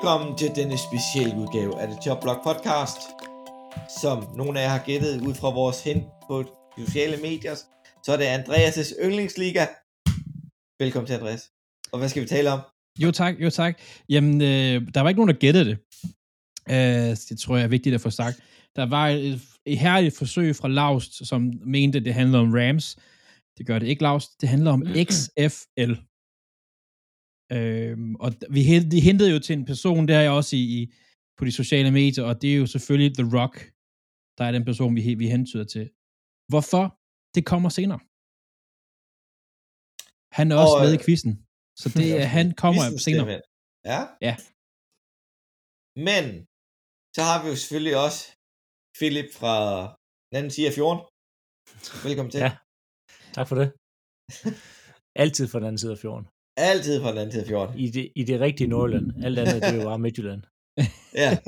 Velkommen til denne specielle udgave af The Jobblock Podcast. Som nogle af jer har gættet ud fra vores hen på sociale medier, så er det Andreas' yndlingsliga. Velkommen til, Andreas. Og hvad skal vi tale om? Jo tak, jo tak. Jamen, øh, der var ikke nogen, der gættede det. Øh, det tror jeg er vigtigt at få sagt. Der var et, et herligt forsøg fra Laust, som mente, det handlede om Rams. Det gør det ikke, Laust. Det handler om XFL. Øh, og vi hen- de hentede jo til en person, der er også i, i, på de sociale medier, og det er jo selvfølgelig The Rock, der er den person, vi, vi hentyder til. Hvorfor? Det kommer senere. Han er også Og, med øh, i quizzen. Så det, er- han kommer senere. Ja? Ja. Men, så har vi jo selvfølgelig også Philip fra den anden side af fjorden. Velkommen til. Ja. Tak for det. Altid fra den anden side af fjorden. Altid fra den anden side af fjorden. I det, i det rigtige Nordjylland. Alt andet, det er jo bare Midtjylland. Ja.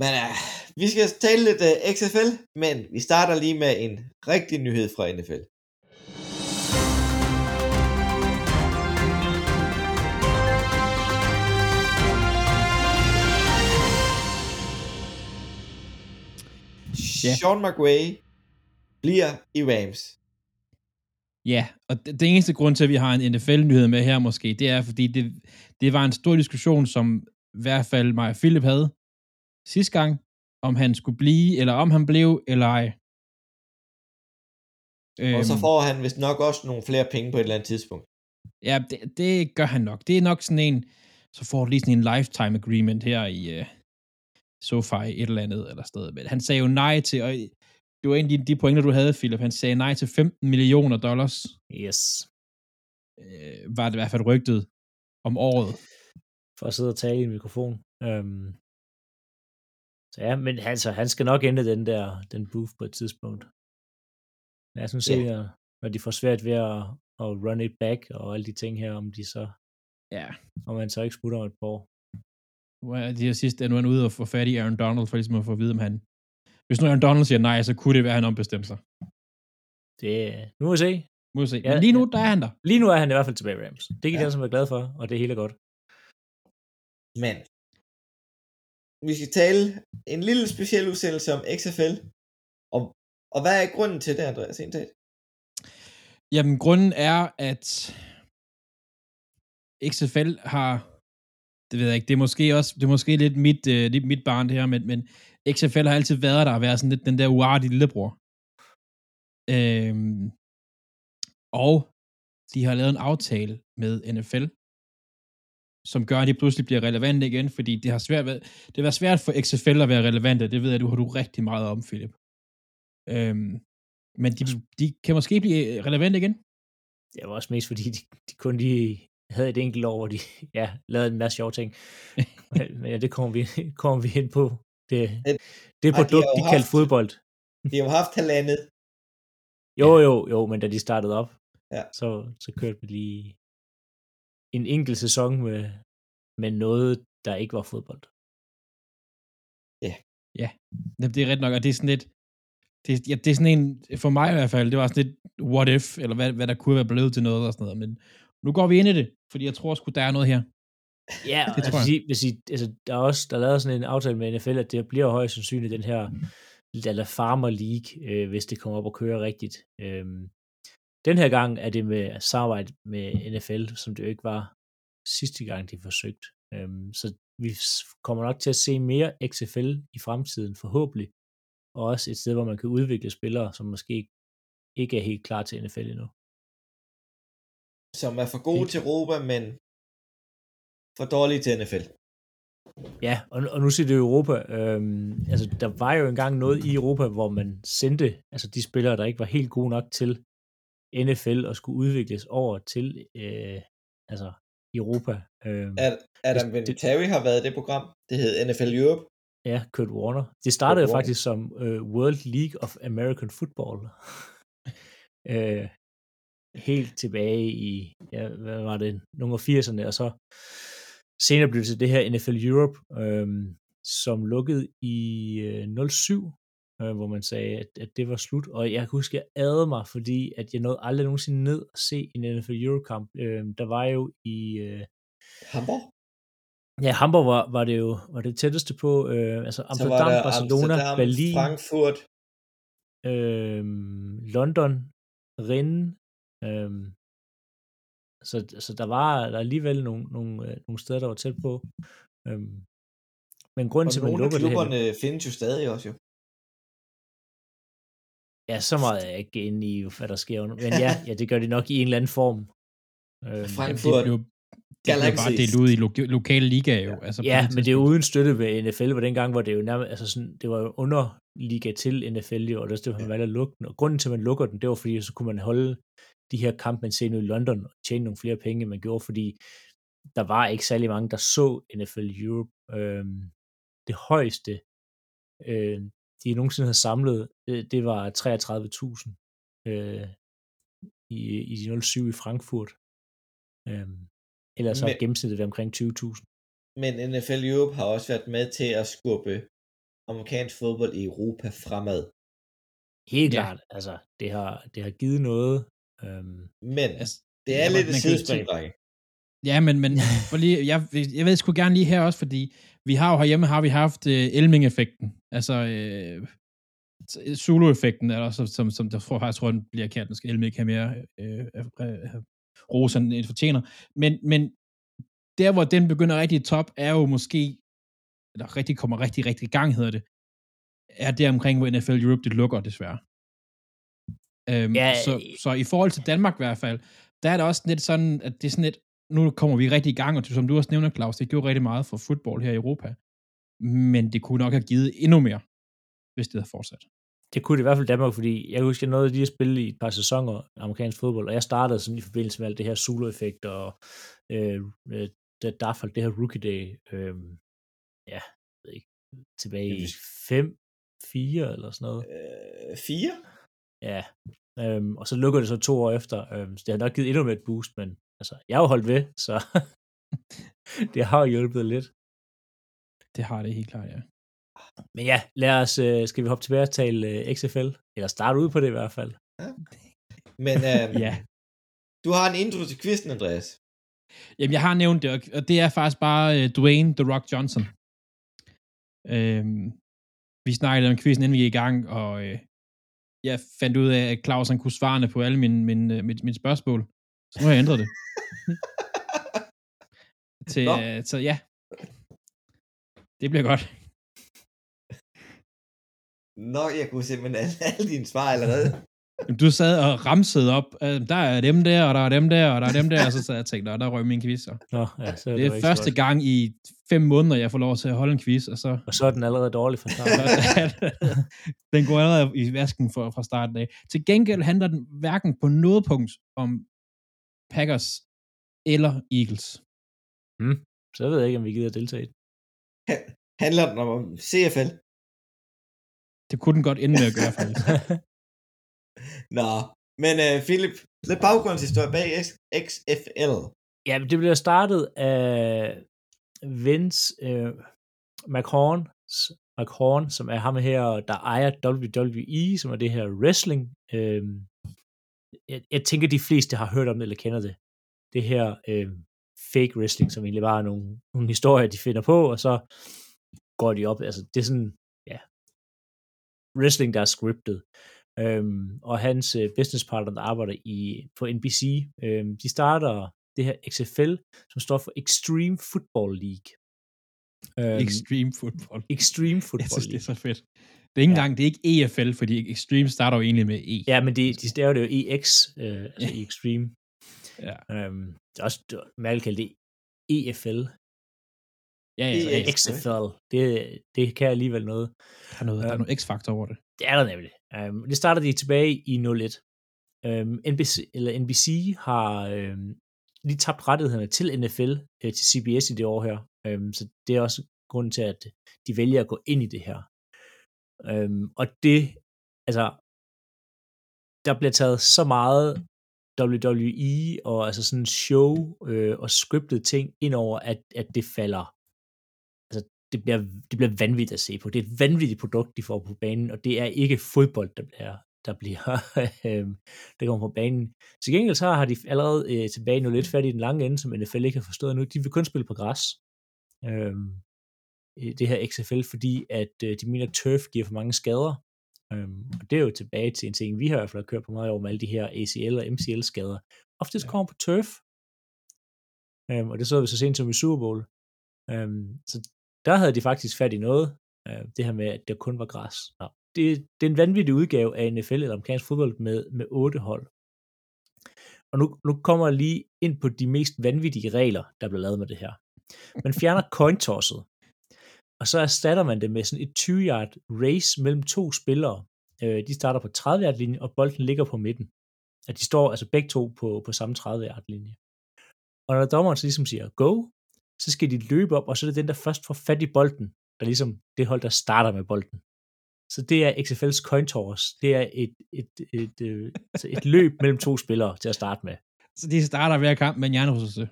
Men uh, vi skal tale lidt uh, XFL, men vi starter lige med en rigtig nyhed fra NFL. Ja. Sean McVay bliver i Rams. Ja, og det, det eneste grund til, at vi har en NFL-nyhed med her måske, det er, fordi det, det var en stor diskussion, som i hvert fald mig og Philip havde sidste gang, om han skulle blive, eller om han blev, eller ej. Og så Øhm, får han vist nok også nogle flere penge på et eller andet tidspunkt. Ja, det, det gør han nok. Det er nok sådan en, så får du lige sådan en lifetime agreement her i uh, SoFi et eller andet eller sted. Men han sagde jo nej til, og det var en af de, de pointer, du havde, Philip. Han sagde nej til 15 millioner dollars, Yes. øh, var det i hvert fald rygtet om året. For at sidde og tale i en mikrofon. Øhm. Så ja, men altså, han skal nok ende den der, den booth på et tidspunkt. Lad os nu se, Ja. når, når de får svært ved at, at run it back og alle de ting her, om de så, Ja. om man så ikke smutter om et par år. De her sidste er nu ude og få fat i Aaron Donald, for ligesom at få at vide, om han... Hvis nu Aaron Donald siger nej, så kunne det være, at han ombestemte sig. Det, nu må vi se. Må vi se. Ja, Men lige nu, ja. der er han der. Lige nu er han i hvert fald tilbage i Rams. Det kan Ja. de alle sammen være glade for, og det er hele godt. Men vi skal tale en lille speciel udsendelse om XFL. Og, og hvad er grunden til det, Andreas? Indtaget? Jamen, grunden er, at XFL har, det ved jeg ikke, det er måske også, det er måske lidt mit, øh, lidt mit barn det her, men, men XFL har altid været der at være sådan lidt den der uartige lillebror. Øhm, og de har lavet en aftale med NFL, som gør, at de pludselig bliver relevante igen, fordi det har svært, været- det har været svært for XFL at være relevante, det ved jeg, du har du rigtig meget om, Philip. Øhm, men de, de kan måske blive øh, relevante igen. Det var også mest fordi, de, de kun lige havde et enkelt år, hvor de ja, lavede en masse sjove ting. Men men ja, det kommer vi, kommer vi ind på. Det, det Ej, de produkt, jo de kaldte haft- fodbold. De har jo haft halvandet. Jo, jo, jo, men da de startede op, Ja. så, så kørte vi lige en enkelt sæson med, med noget, der ikke var fodbold. Jamen, det er ret nok, og det er sådan lidt, det, ja, det er sådan en, for mig i hvert fald, det var sådan lidt what if, eller hvad, hvad der kunne være blevet til noget og sådan noget, men nu går vi ind i det, fordi jeg tror sgu, der er noget her. Ja, Det tror altså, jeg. hvis I, altså, der er også der er lavet sådan en aftale med NFL, at det bliver højst sandsynligt den her eller Farmer League, øh, hvis det kommer op og kører rigtigt. Øhm, den her gang er det med samarbejde med NFL, som det jo ikke var sidste gang, de forsøgte. Øhm, så vi kommer nok til at se mere XFL i fremtiden, forhåbentlig. Og også et sted, hvor man kan udvikle spillere, som måske ikke er helt klar til NFL endnu. som er for gode til Europa, men for dårlige til NFL. Ja, og, og nu siger det Europa. Øhm, altså, der var jo engang noget i Europa, hvor man sendte altså de spillere, der ikke var helt gode nok til NFL og skulle udvikles over til øh, altså Europa. Øh, Ad- Adam Vinatieri har været det program. Det hed NFL Europe. Ja, Kurt Warner. Det startede jo Warner. faktisk som uh, World League of American Football. uh, helt tilbage i, ja, hvad var det, nogle af 80'erne, og så senere blev det til det her NFL Europe, øhm, som lukkede i øh, 07, øh, hvor man sagde, at, at det var slut. Og jeg kan huske, at jeg adede mig, fordi at jeg nåede aldrig nogensinde ned og se en NFL Europe-kamp. Øh, der var jo i... Øh, Hamburg. Ja, Hamburg var, var det jo var det tætteste på, øh, altså Amsterdam, Barcelona, Amsterdam, Berlin, Frankfurt. øh, London, Rennes. Øh, så, så der var der alligevel nogle, nogle, øh, nogle steder, der var tæt på. Øh, men grunden Og til, at man lukker det her... klubberne findes jo stadig også jo. Ja, så meget er jeg ikke inde i, hvad der sker. Men ja, ja, det gør det nok i en eller anden form. Øh, Frankfurt. det blev, det blev bare delt ud i lo- lokale ligaer jo. Altså, Ja, men det er jo uden støtte ved NFL, hvor dengang var det jo nærmest, altså sådan, det var jo underliga til NFL, jo, og det var man valgte at lukke den. Og grunden til, at man lukker den, det var fordi, så kunne man holde de her kampe, man ser nu i London, og tjene nogle flere penge, end man gjorde, fordi der var ikke særlig mange, der så NFL Europe. Øhm, det højeste, øh, de nogensinde har samlet, øh, det var 33.000 øh, i, i de 07 i Frankfurt. Øhm, ellers så er Men- gennemsnittet været omkring 20.000. Men NFL Europe har også været med til at skubbe amerikansk fodbold i Europa fremad. Helt Ja. klart. Altså, det har, det har givet noget. Øhm, Men Altså, det er lidt et kan sidespring, drenge. Ja, men, men for lige, jeg, jeg ved sgu gerne lige her også, fordi vi har jo herhjemme har vi haft øh, Elming-effekten, altså øh, Zulu-effekten, eller så, som, som der tror, jeg tror, den bliver kaldt, skal Elming have mere øh, øh, ros, end fortjener. Men, men der, hvor den begynder rigtig top, er jo måske, eller rigtig kommer rigtig, rigtig i gang, hedder det, er der omkring, hvor NFL Europe, det lukker desværre. Øhm, Ja, så, så i forhold til Danmark i hvert fald, der er det også lidt sådan, at det er sådan lidt, nu kommer vi rigtig i gang, og som du også nævner, Claus, det gjorde rigtig meget for fodbold her i Europa. Men det kunne nok have givet endnu mere, hvis det havde fortsat. det kunne det i hvert fald Danmark, fordi jeg husker, jeg nåede lige at spille i et par sæsoner amerikansk fodbold, og jeg startede sådan i forbindelse med alt det her Zulu-effekt, og øh, øh, der, der faldt det her Rookie Day, øh, ja, jeg ved ikke, tilbage i 5, 4 eller sådan noget. Øh, fire? Ja, øhm, og så lukker det så to år efter, øhm, så det har nok givet endnu mere et boost, men altså, jeg har jo holdt ved, så det har jo hjulpet lidt. Det har det helt klart, ja. Men ja, lad os, øh, skal vi hoppe tilbage og tale øh, XFL? Eller starte ud på det i hvert fald. Men øh, Ja. du har en intro til quizzen, Andreas. Jamen, jeg har nævnt det, og- og det er faktisk bare uh, Dwayne The Rock Johnson. Øhm, vi snakkede om quizzen, inden vi gik i gang, og øh, jeg fandt ud af, at Claus han kunne svarene på alle mine, mine, øh, mine, mine spørgsmål. Så nu har jeg ændret det. Til, Nå. øh, så ja. Det bliver godt. Nå, jeg kunne simpelthen alle, alle dine svar allerede. Du sad og ramsede op, øh, der er dem der, og der er dem der, og der er dem der, og så sad jeg og tænkte, "Nå, der røg min quiz. Så. Nå, ja, så Det er ikke så første godt. gang i fem måneder, jeg får lov til at holde en quiz, og så Og så er den allerede dårlig fra start. den går allerede i vasken for, fra starten af. Til gengæld handler den hverken på noget punkt om Packers eller Eagles. så ved jeg ikke, om vi gider deltage. i det. Handler den om CFL? Det kunne den godt ende med at gøre, faktisk. Nå, men øh, Philip, lidt baggrundshistorie bag XFL. Ja, det blev startet af Vince øh, McHorn, McHorn, som er ham her, der ejer WWE, som er det her wrestling. Øh, jeg, jeg tænker, de fleste har hørt om det, eller kender det. Det her øh, fake wrestling, som egentlig bare er nogle, nogle historier, de finder på, og så går de op. Altså, det er sådan, ja, wrestling, der er scriptet. Øhm, og hans øh, businesspartner, der arbejder i, på NBC, øhm, de starter det her XFL, som står for Extreme Football League. Øhm, Extreme football. Extreme Jeg Football synes, det er League. så fedt. Det er ikke Ja. engang, det er ikke EFL, fordi Extreme starter jo egentlig med E. Ja, men de, de staver det jo EX, øh, altså i Extreme. Ja. Øhm, det er også, vil kalde det EFL. Ja, ja, EX. ja. XFL, det, det kan alligevel noget. Der er noget, der er noget X-faktor over det. Det er der nemlig. Um, det starter de tilbage i 01. Øhm, NBC, eller NBC har øhm, lige tabt rettighederne til NFL, øh, til CBS i det år her. Øhm, så det er også grunden til, at de vælger at gå ind i det her. Øhm, og det, altså, der bliver taget så meget WWE og altså sådan show øh, og scriptet ting ind over, at, at det falder. Det bliver, det bliver vanvittigt at se på. Det er et vanvittigt produkt, de får på banen, og det er ikke fodbold, der bliver, der bliver øh, der kommer på banen. Til gengæld så har de allerede øh, tilbage nu lidt fat i den lange ende, som NFL ikke har forstået nu. De vil kun spille på græs. Øh, det her XFL, fordi at øh, de mener, at turf giver for mange skader. Øhm, og det er jo tilbage til en ting, vi har i hvert fald kørt på meget over med alle de her ACL og MCL skader. Oftest ja. kommer på turf. Øhm, og det så vi så sent som i Super Bowl. Øhm, så der havde de faktisk fat i noget. Øh, det her med, at det kun var græs. Nå, det, det er en vanvittig udgave af NFL eller amerikansk fodbold med, med otte hold. Og nu, nu kommer jeg lige ind på de mest vanvittige regler, der bliver lavet med det her. Man fjerner coin tosset, og så erstatter man det med sådan et 20-yard race mellem to spillere. Øh, de starter på 30-yard linje, og bolden ligger på midten. At de står altså begge to på, på samme 30-yard linje. Og når dommeren så ligesom siger go, så skal de løbe op, og så er det den, der først får fat i bolden, der ligesom det hold, der starter med bolden. Så det er XFL's coin toss. Det er et, et, et, et, et, altså et løb mellem to spillere til at starte med. Så de starter hver kamp med en hjernerystelse?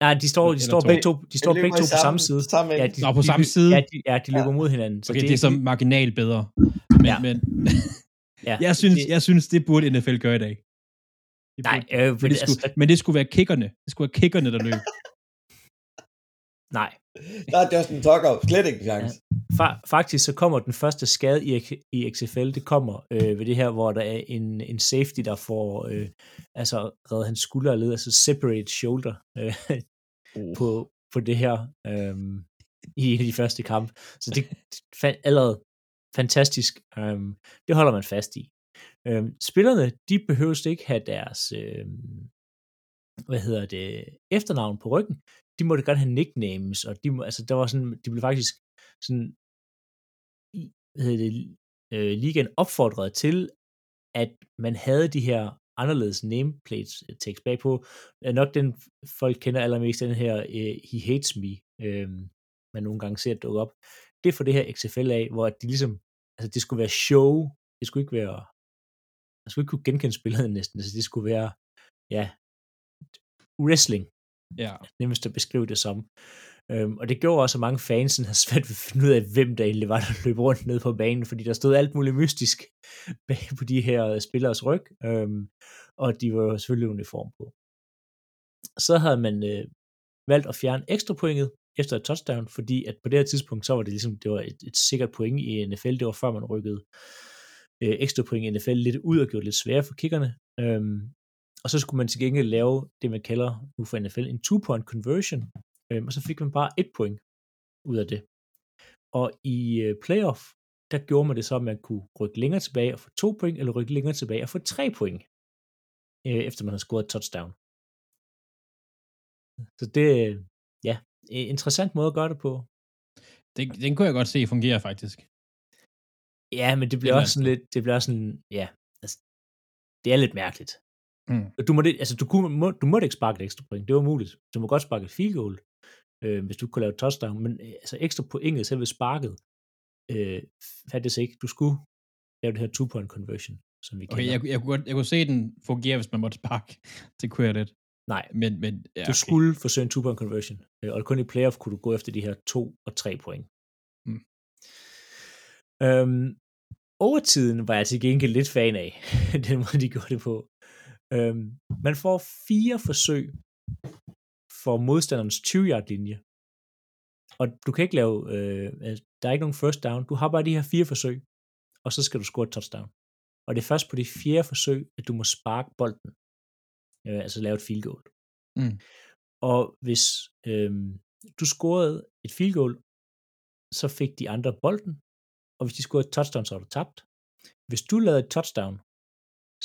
Nej, de står, de står begge to, de står begge to på samme side. Samme Ja, de, Nå, på samme de, side? Ja, de, ja, de løber Ja. mod hinanden. Så Okay, det, det er så marginalt bedre. Men, Ja. men ja, jeg, synes, det- jeg synes, det burde NFL gøre i dag. De Nej, burde- øh, men, men det skulle, altså, men det skulle være kickerne. Det skulle være kickerne, der løb. nej. Der er Justin Tucker slet ikke en chance. Fa- faktisk så kommer den første skade i, i XFL, det kommer øh, ved det her, hvor der er en, en safety, der får øh, altså reddet hans skulder og led, altså separate shoulder øh, på, på det her øh, i en af de første kampe. Så det er allerede fantastisk. Øh, det holder man fast i. Øh, spillerne, de behøver ikke have deres øh, hvad hedder det, efternavn på ryggen. De måtte godt have nicknames, og de må, altså, der var sådan, de blev faktisk sådan, i- hvad hedder det, øh, ligaen opfordret til, at man havde de her anderledes nameplates øh, tekst bagpå. Øh, nok den, folk kender allermest, den her øh, He Hates Me, øh, man nogle gange ser dukke op. Det er for det her XFL af, hvor de ligesom, altså det skulle være show, det skulle ikke være, man skulle ikke kunne genkende spillet næsten, altså det skulle være, ja, wrestling, Ja. nemmest at beskrive det som. Øhm, og det gjorde også, at mange fans sådan svært ved at finde ud af, hvem der egentlig var, der løb rundt ned på banen, fordi der stod alt muligt mystisk bag på de her øh, spillers ryg, øhm, og de var jo selvfølgelig i uniform på. Så havde man øh, valgt at fjerne ekstra pointet efter et touchdown, fordi at på det her tidspunkt, så var det ligesom, det var et, et sikkert point i NFL, det var før man rykkede øh, ekstra point i NFL lidt ud og gjorde det lidt sværere for kickerne. Øhm, og så skulle man til gengæld lave det, man kalder nu for NFL en two-point conversion, øhm, og så fik man bare et point ud af det. Og i øh, playoff, der gjorde man det så, at man kunne rykke længere tilbage og få to point, eller rykke længere tilbage og få tre point, øh, efter man har scoret et touchdown. Så det, øh, ja, en interessant måde at gøre det på. Den, den kunne jeg godt se fungere, faktisk. Ja, men det bliver Det også sådan lidt, det bliver også sådan, ja, altså, det er lidt mærkeligt. Mm. Du må, det, altså, du, kunne, må, du måtte ikke sparke et ekstra point, det var muligt. Du må godt sparke et field goal, øh, hvis du kunne lave et touchdown, men øh, altså ekstra pointet, selve sparket, øh, fattes ikke. Du skulle lave det her two-point conversion, som vi Okay, kender. jeg, jeg, kunne godt, jeg kunne se den fungere, hvis man måtte sparke. Det kunne jeg lidt. Nej, Men, men ja, du okay. skulle forsøge en two-point conversion, øh, og kun i playoff kunne du gå efter de her to og tre point. Mm. Øhm, overtiden var jeg til gengæld lidt fan af, den måde de gjorde det på. Øhm, man får fire forsøg for modstanderens 20-yard linje. Og du kan ikke lave, øh, altså, der er ikke nogen first down, du har bare de her fire forsøg, og så skal du score et touchdown. Og det er først på det fjerde forsøg, at du må sparke bolden, øh, altså lave et field goal. Mm. Og hvis øh, du scorede et field goal, så fik de andre bolden, og hvis de scorede et touchdown, så var du tabt. Hvis du lavede et touchdown,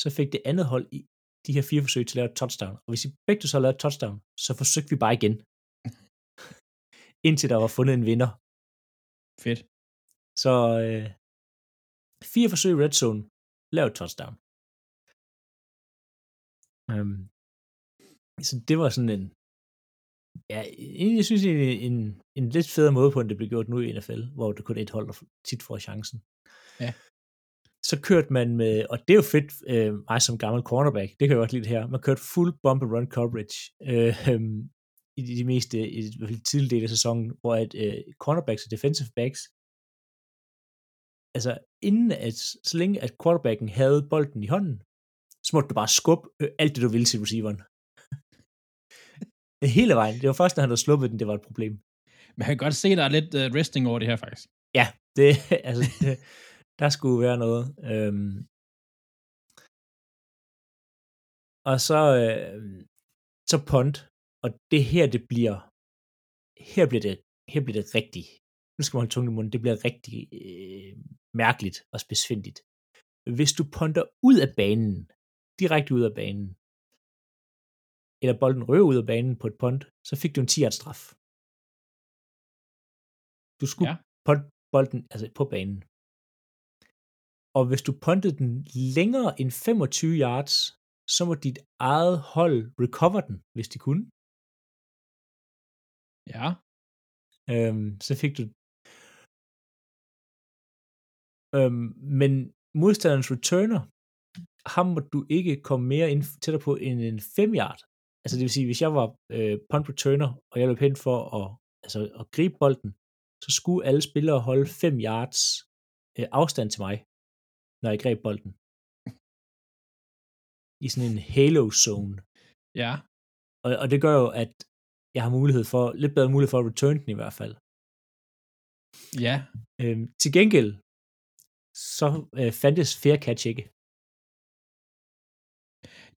så fik det andet hold i de her fire forsøg til at lave et touchdown. Og hvis I begge så lavede et touchdown, så forsøgte vi bare igen. Indtil der var fundet en vinder. Fedt. Så øh, fire forsøg i red zone, lav et touchdown. Øhm, så det var sådan en, ja, jeg synes, en, en, en lidt federe måde på, end det blev gjort nu i NFL, hvor det kun et hold, der tit får chancen. Ja. Så kørte man med, og det er jo fedt, øh, mig som gammel cornerback, det kan jeg godt lide det her, man kørte full bump and run coverage øh, øhm, i de, de meste, i fald tidlige del af sæsonen, hvor at øh, cornerbacks og defensive backs, altså inden at, så længe at quarterbacken havde bolden i hånden, så måtte du bare skubbe øh, alt det, du ville til receiveren. Hele vejen. Det var først, når han havde sluppet den, det var et problem. Men jeg kan godt se, der er lidt uh, resting over det her, faktisk. Ja, det, altså, det, der skulle være noget. Øhm. Og så, øh, så punt, og det her, det bliver, her bliver det, her bliver det rigtig, nu skal man holde tungen i munden, det bliver rigtig øh, mærkeligt og spidsfindigt. Hvis du punter ud af banen, direkte ud af banen, eller bolden røver ud af banen på et punt, så fik du en 10 straf. Du skulle ja. punt bolden altså på banen. Og hvis du puntede den længere end 25 yards, så må dit eget hold recover den, hvis de kunne. Ja. Øhm, så fik du... Øhm, men modstanderens returner, ham må du ikke komme mere ind, tættere på end en 5 yard. Altså det vil sige, hvis jeg var øh, punt returner, og jeg løb hen for at, altså, at gribe bolden, så skulle alle spillere holde 5 yards øh, afstand til mig, når jeg greb bolden. I sådan en halo zone. Ja. Og, og det gør jo, at jeg har mulighed for, lidt bedre mulighed for at return den i hvert fald. Ja. Øhm, til gengæld, så øh, fandtes fair catch ikke.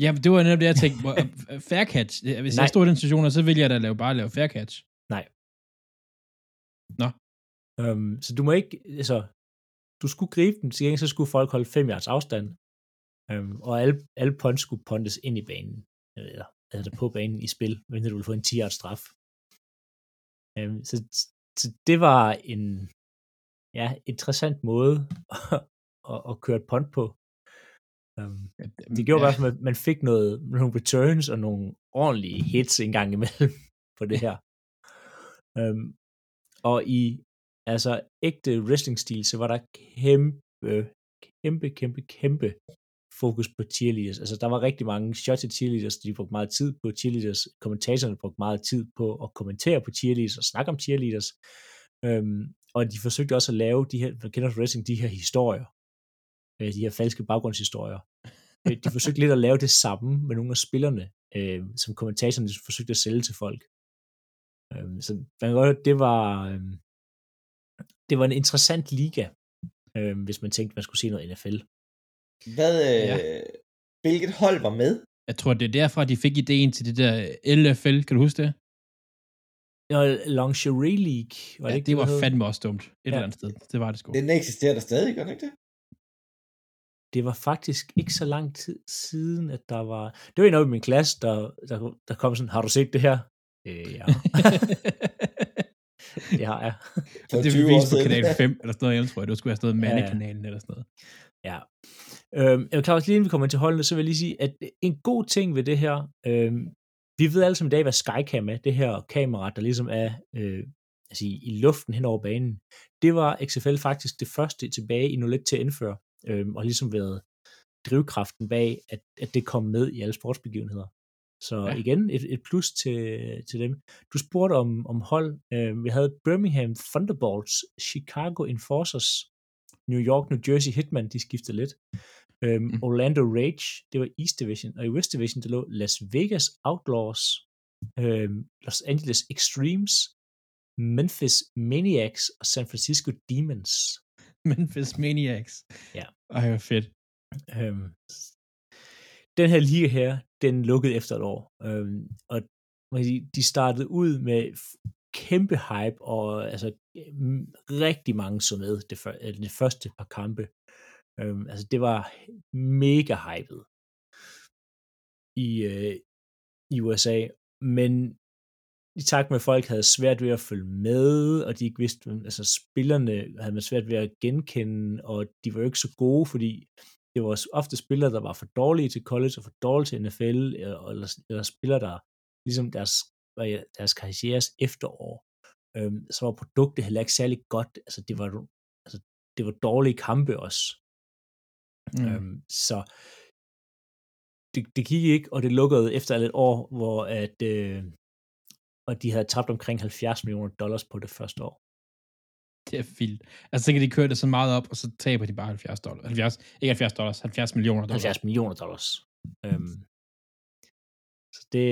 Ja, det var netop det, jeg tænkte. hvor- øh, fair catch. Hvis Nej. Nej. jeg stod i den situation, så ville jeg da lave, bare lave fair catch. Øhm, så du må ikke, altså, du skulle gribe den, til gengæld så skulle folk holde 5 yards afstand, øhm, og alle, alle punts skulle pontes ind i banen, eller altså på banen i spil, men du ville få en 10 yards straf. Øhm, så, så det var en ja, interessant måde at, at køre et punt på. Øhm, det gjorde i hvert fald, at man fik noget, nogle returns og nogle ordentlige hits en gang imellem på det her. øhm, og i altså ægte wrestling-stil, så var der kæmpe, kæmpe, kæmpe, kæmpe fokus på cheerleaders. Altså, der var rigtig mange shots til cheerleaders, de brugte meget tid på cheerleaders. Kommentatorerne brugte meget tid på at kommentere på cheerleaders og snakke om cheerleaders. Øhm, og de forsøgte også at lave de her, man kender fra wrestling, de her historier. Øh, de her falske baggrundshistorier. Øh, de forsøgte lidt at lave det samme med nogle af spillerne, øh, som kommentatorerne forsøgte at sælge til folk. Øh, så man kan godt høre, det var, øh, det var en interessant liga, øh, hvis man tænkte, man skulle se noget NFL. Hvad, øh, Ja. hvilket hold var med? Jeg tror, det er derfra, de fik ideen til det der LFL. Kan du huske det? Og Lingerie League, var det ja, ikke det var hed? fandme også dumt. Et Ja. eller andet sted. Det var det sgu. Den eksisterer der stadig, gør den ikke det? Det var faktisk ikke så lang tid siden, at der var... Det var en af i min klasse, der, der, der kom sådan, har du set det her? Øh, ja, det har jeg. For det 20 blev år vist på kanal 5, eller sådan noget, jeg tror jeg. Det skulle have stået Ja, ja. Mandekanalen eller sådan noget. Ja. Øhm, jeg vil Claus, lige inden vi kommer til holdene, så vil jeg lige sige, at en god ting ved det her, øhm, vi ved alle sammen i dag, hvad Skycam er, det her kamera, der ligesom er øh, altså i, i luften hen over banen. Det var XFL faktisk det første tilbage i 01 til at indføre, øhm, og ligesom været drivkraften bag, at, at det kom med i alle sportsbegivenheder. Så Ja. igen, et, et plus til, til dem. Du spurgte om, om hold. Øh, vi havde Birmingham Thunderbolts, Chicago Enforcers, New York, New Jersey Hitman, de skiftede lidt. Øhm, Mm. Orlando Rage, det var East Division, og i West Division, der lå Las Vegas Outlaws, øhm, Los Angeles Extremes, Memphis Maniacs og San Francisco Demons. Memphis Maniacs. Ja. Ej, hvor fedt. Øhm, den her liga her, den lukkede efter et år. Øhm, og man kan sige, de startede ud med kæmpe hype, og altså rigtig mange så med det, før, det første par kampe. Øhm, altså det var mega hypet i, øh, i USA, men i takt med, at folk havde svært ved at følge med, og de ikke vidste, altså spillerne havde man svært ved at genkende, og de var jo ikke så gode, fordi det var ofte spillere, der var for dårlige til college og for dårlige til NFL, eller, eller, eller spillere, der ligesom deres, deres karrieres efterår, øhm, så var produktet heller ikke særlig godt. Altså, det var, altså, det var dårlige kampe også. Mm. Øhm, så det, det gik ikke, og det lukkede efter et år, hvor at, øh, og de havde tabt omkring 70 millioner dollars på det første år. Det er vildt. Altså, så kan de køre det så meget op, og så taber de bare 70 dollars. 70, ikke 70 dollars, 70 millioner dollars. 70 millioner dollars. Øhm, så det,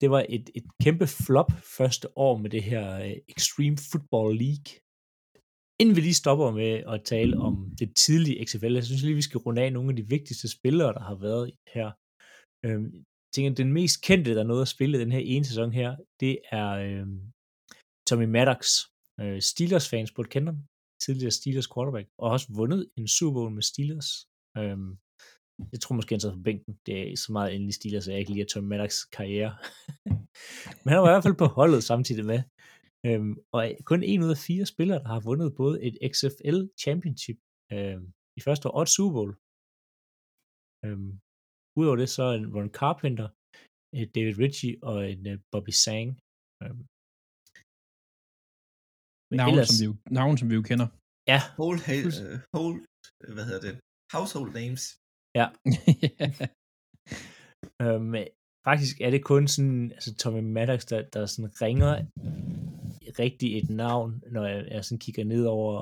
det var et, et kæmpe flop første år med det her øh, Extreme Football League. Inden vi lige stopper med at tale om det tidlige XFL, jeg synes lige, vi skal runde af nogle af de vigtigste spillere, der har været her. Øhm, jeg tænker, den mest kendte, der nåede at spille den her ene sæson her, det er øhm, Tommy Maddox, øh, Steelers-fans burde kende ham, tidligere Steelers quarterback, og har også vundet en Super Bowl med Steelers. Øh, jeg tror måske, han sad på bænken. Det er så meget endelig Steelers, at jeg ikke lige Tom Maddox karriere. Men han var i hvert fald på holdet samtidig med. Øhm, og kun en ud af fire spillere, der har vundet både et XFL Championship øhm, i første år og et Super Bowl. Øhm, Udover det, så er en Ron Carpenter, David Ritchie og en uh, Bobby Sang. Øhm, navn, ellers... som vi jo, navn, som vi jo kender. Ja. Hold, uh, hold, hvad hedder det? Household names. Ja. øhm, faktisk er det kun sådan, altså Tommy Maddox, der, der sådan ringer rigtig et navn, når jeg, jeg sådan kigger ned over,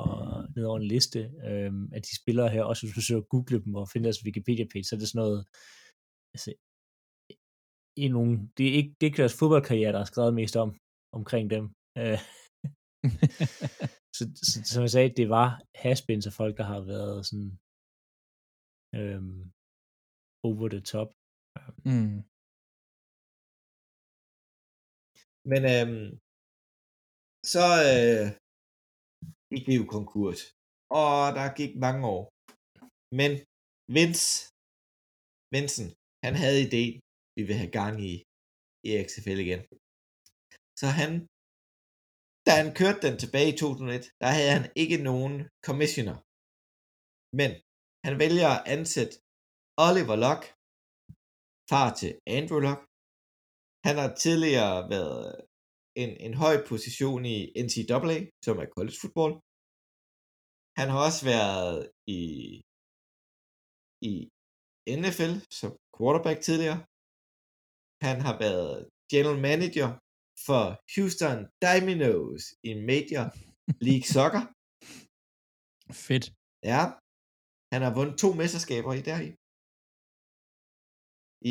ned over en liste øhm, af de spillere her, også hvis du forsøger at google dem og finde deres Wikipedia-page, så er det sådan noget, altså, i nogle, det er ikke, det er ikke deres fodboldkarriere, der er skrevet mest om, omkring dem. Øh, så, så, som jeg sagde, det var haspins af folk, der har været sådan øhm, over the top. Mm. Men øhm, så øh, gik vi jo konkurs, og der gik mange år. Men Vince, Vincent, han havde idé, vi vil have gang i, i XFL igen. Så han da han kørte den tilbage i 2001, der havde han ikke nogen commissioner. Men han vælger at ansætte Oliver Locke, far til Andrew Locke. Han har tidligere været en, en høj position i NCAA, som er college football. Han har også været i, i NFL som quarterback tidligere. Han har været general manager for Houston Dynamos i Major League Soccer. Fedt. Ja. Han har vundet to mesterskaber i der i.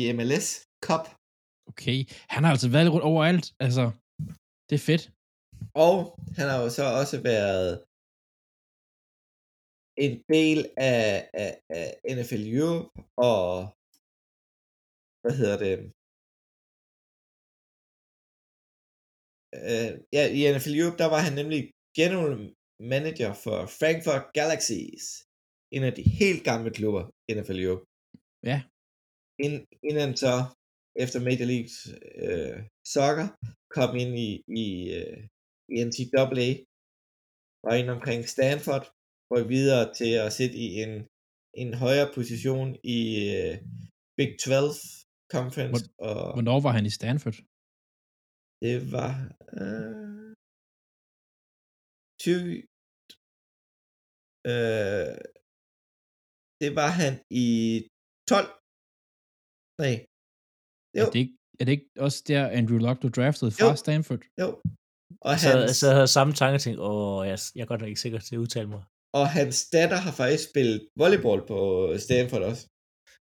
I MLS Cup. Okay. Han har altså været rundt overalt. Altså, det er fedt. Og han har jo så også været en del af, af, af NFL Europe og hvad hedder det, øh, ja, i NFL Europe, der var han nemlig general manager for Frankfurt Galaxies. En af de helt gamle klubber i NFL Europe. Ja. Ind, inden så, efter Major League øh, Soccer, kom ind i, i, øh, i NCAA, var ind omkring Stanford, og videre til at sidde i en, en højere position i øh, Big 12 Conference. Hvor, og, hvornår var han i Stanford? Det var øh, 20, øh, det var han i 12. Nej. Jo. Er det, ikke, er det ikke også der, Andrew Luck du draftede fra jo. Stanford? Jo. Og så, hans, så havde jeg samme tanke og tænkte, åh, jeg, jeg er godt nok ikke sikker til at udtale mig. Og hans datter har faktisk spillet volleyball på Stanford også.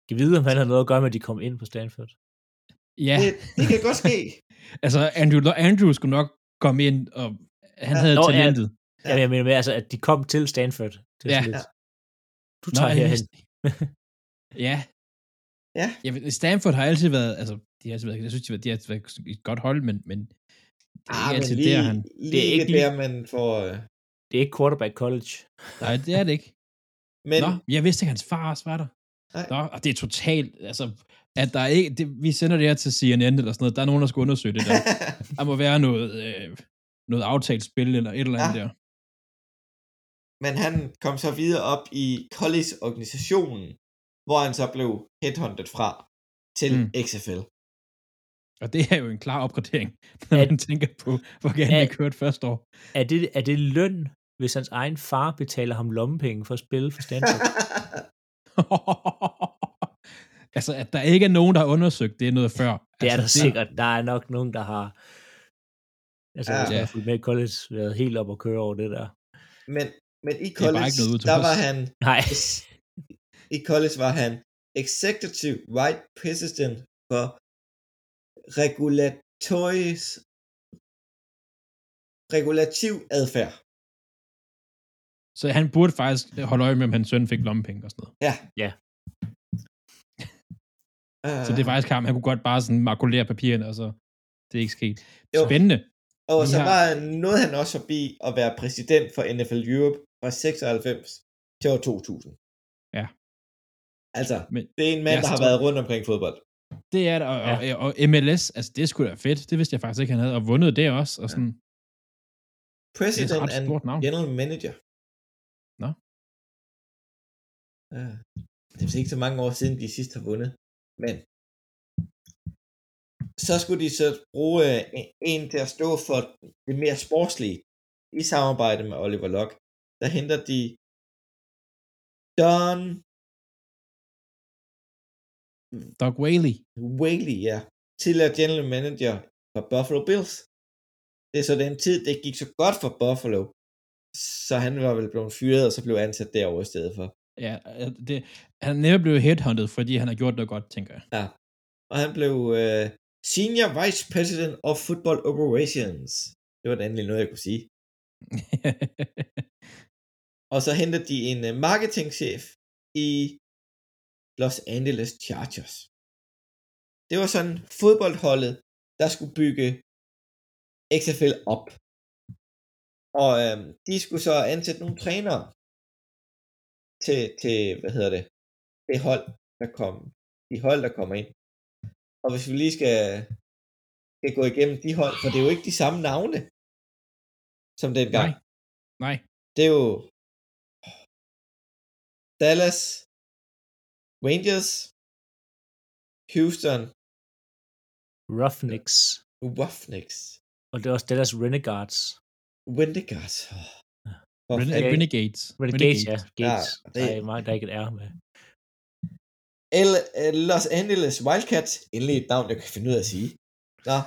Kan vide, om han har noget at gøre med, at de kom ind på Stanford? Ja. Det, det kan godt ske. altså, Andrew, Andrew skulle nok komme ind, og han ja. havde Nå, talentet. Ja, ja. jeg mener med, altså, at de kom til Stanford. Til ja. Lidt. Du tager Nå, herhen. ja. Ja. ja. Stanford har altid været, altså, de har altid været, jeg synes, de har, de har været et godt hold, men, men det er ah, ikke altid lige, der, han... Lige det er ikke der, man får... Øh... Det er ikke quarterback college. Nej, det er det ikke. Men... Nå, jeg vidste ikke, hans far også var der. Nej. Nå, og det er totalt, altså, at der er ikke, det, vi sender det her til CNN eller sådan noget, der er nogen, der skal undersøge det der. der må være noget, øh, noget aftalt spil eller et eller andet ja. der. men han kom så videre op i college-organisationen, hvor han så blev headhunted fra til Mm. XFL. Og det er jo en klar opgradering, når At- man tænker på, hvor gerne det kørte første år. Er det, er det løn, hvis hans egen far betaler ham lommepenge for at spille for Stanford? altså, at der ikke er nogen, der har undersøgt det noget før. Det er altså, der sikkert. Der er nok nogen, der har altså, Ja. man har fulgt med i college, været helt op og køre over det der. men, men i college, ikke noget ud der os. var han, Nej, i college var han executive vice president for regulatoris regulativ adfærd. Så han burde faktisk holde øje med, om hans søn fik lommepenge og sådan noget. Uh, Så det er faktisk ham. Han kunne godt bare sådan makulere papirerne, og så det er ikke sket. Jo. Spændende. Og Vi så har- var noget han også forbi at være præsident for NFL Europe fra 96 til år 2000. Ja. Altså, Men- det er en mand, Ja, der har været rundt omkring fodbold. Det er det, og, og, og, MLS, altså det skulle da fedt. Det vidste jeg faktisk ikke, han havde, og vundet det også. Og sådan, President ret and stort navn. General Manager. Nå. Ja. Det er ikke så mange år siden, de sidst har vundet. Men så skulle de så bruge øh, en- til at stå for det mere sportslige i samarbejde med Oliver Luck. Der henter de Don Doug Whaley. Whaley, ja, tidligere general manager for Buffalo Bills. Det er så den tid, det gik så godt for Buffalo, så han var vel blevet fyret, og så blev ansat derovre i stedet for. Ja, det, han er nemlig blevet headhunted, fordi han har gjort noget godt, tænker jeg. Og han blev uh, Senior Vice President of Football Operations. Det var da endelig noget, jeg kunne sige. Og så hentede de en uh, marketingchef i Los Angeles Chargers. Det var sådan fodboldholdet, der skulle bygge XFL op. Og øhm, de skulle så ansætte nogle trænere til, til hvad hedder det, det hold, der kom, de hold, der kommer ind. Og hvis vi lige skal, skal gå igennem de hold, for det er jo ikke de samme navne, som dengang. Nej. Nej. Det er jo Dallas, Rangers, Houston, Roughnecks. Roughnecks, Og det er også Dallas Renegades. Wendigars. Oh, Ren- Okay. Renegades. Renegades, ja. Gates. Ja, det- Der er meget, der ikke er med. L- Los Angeles Wildcats, endelig et navn, jeg kan finde ud af at sige. Nå,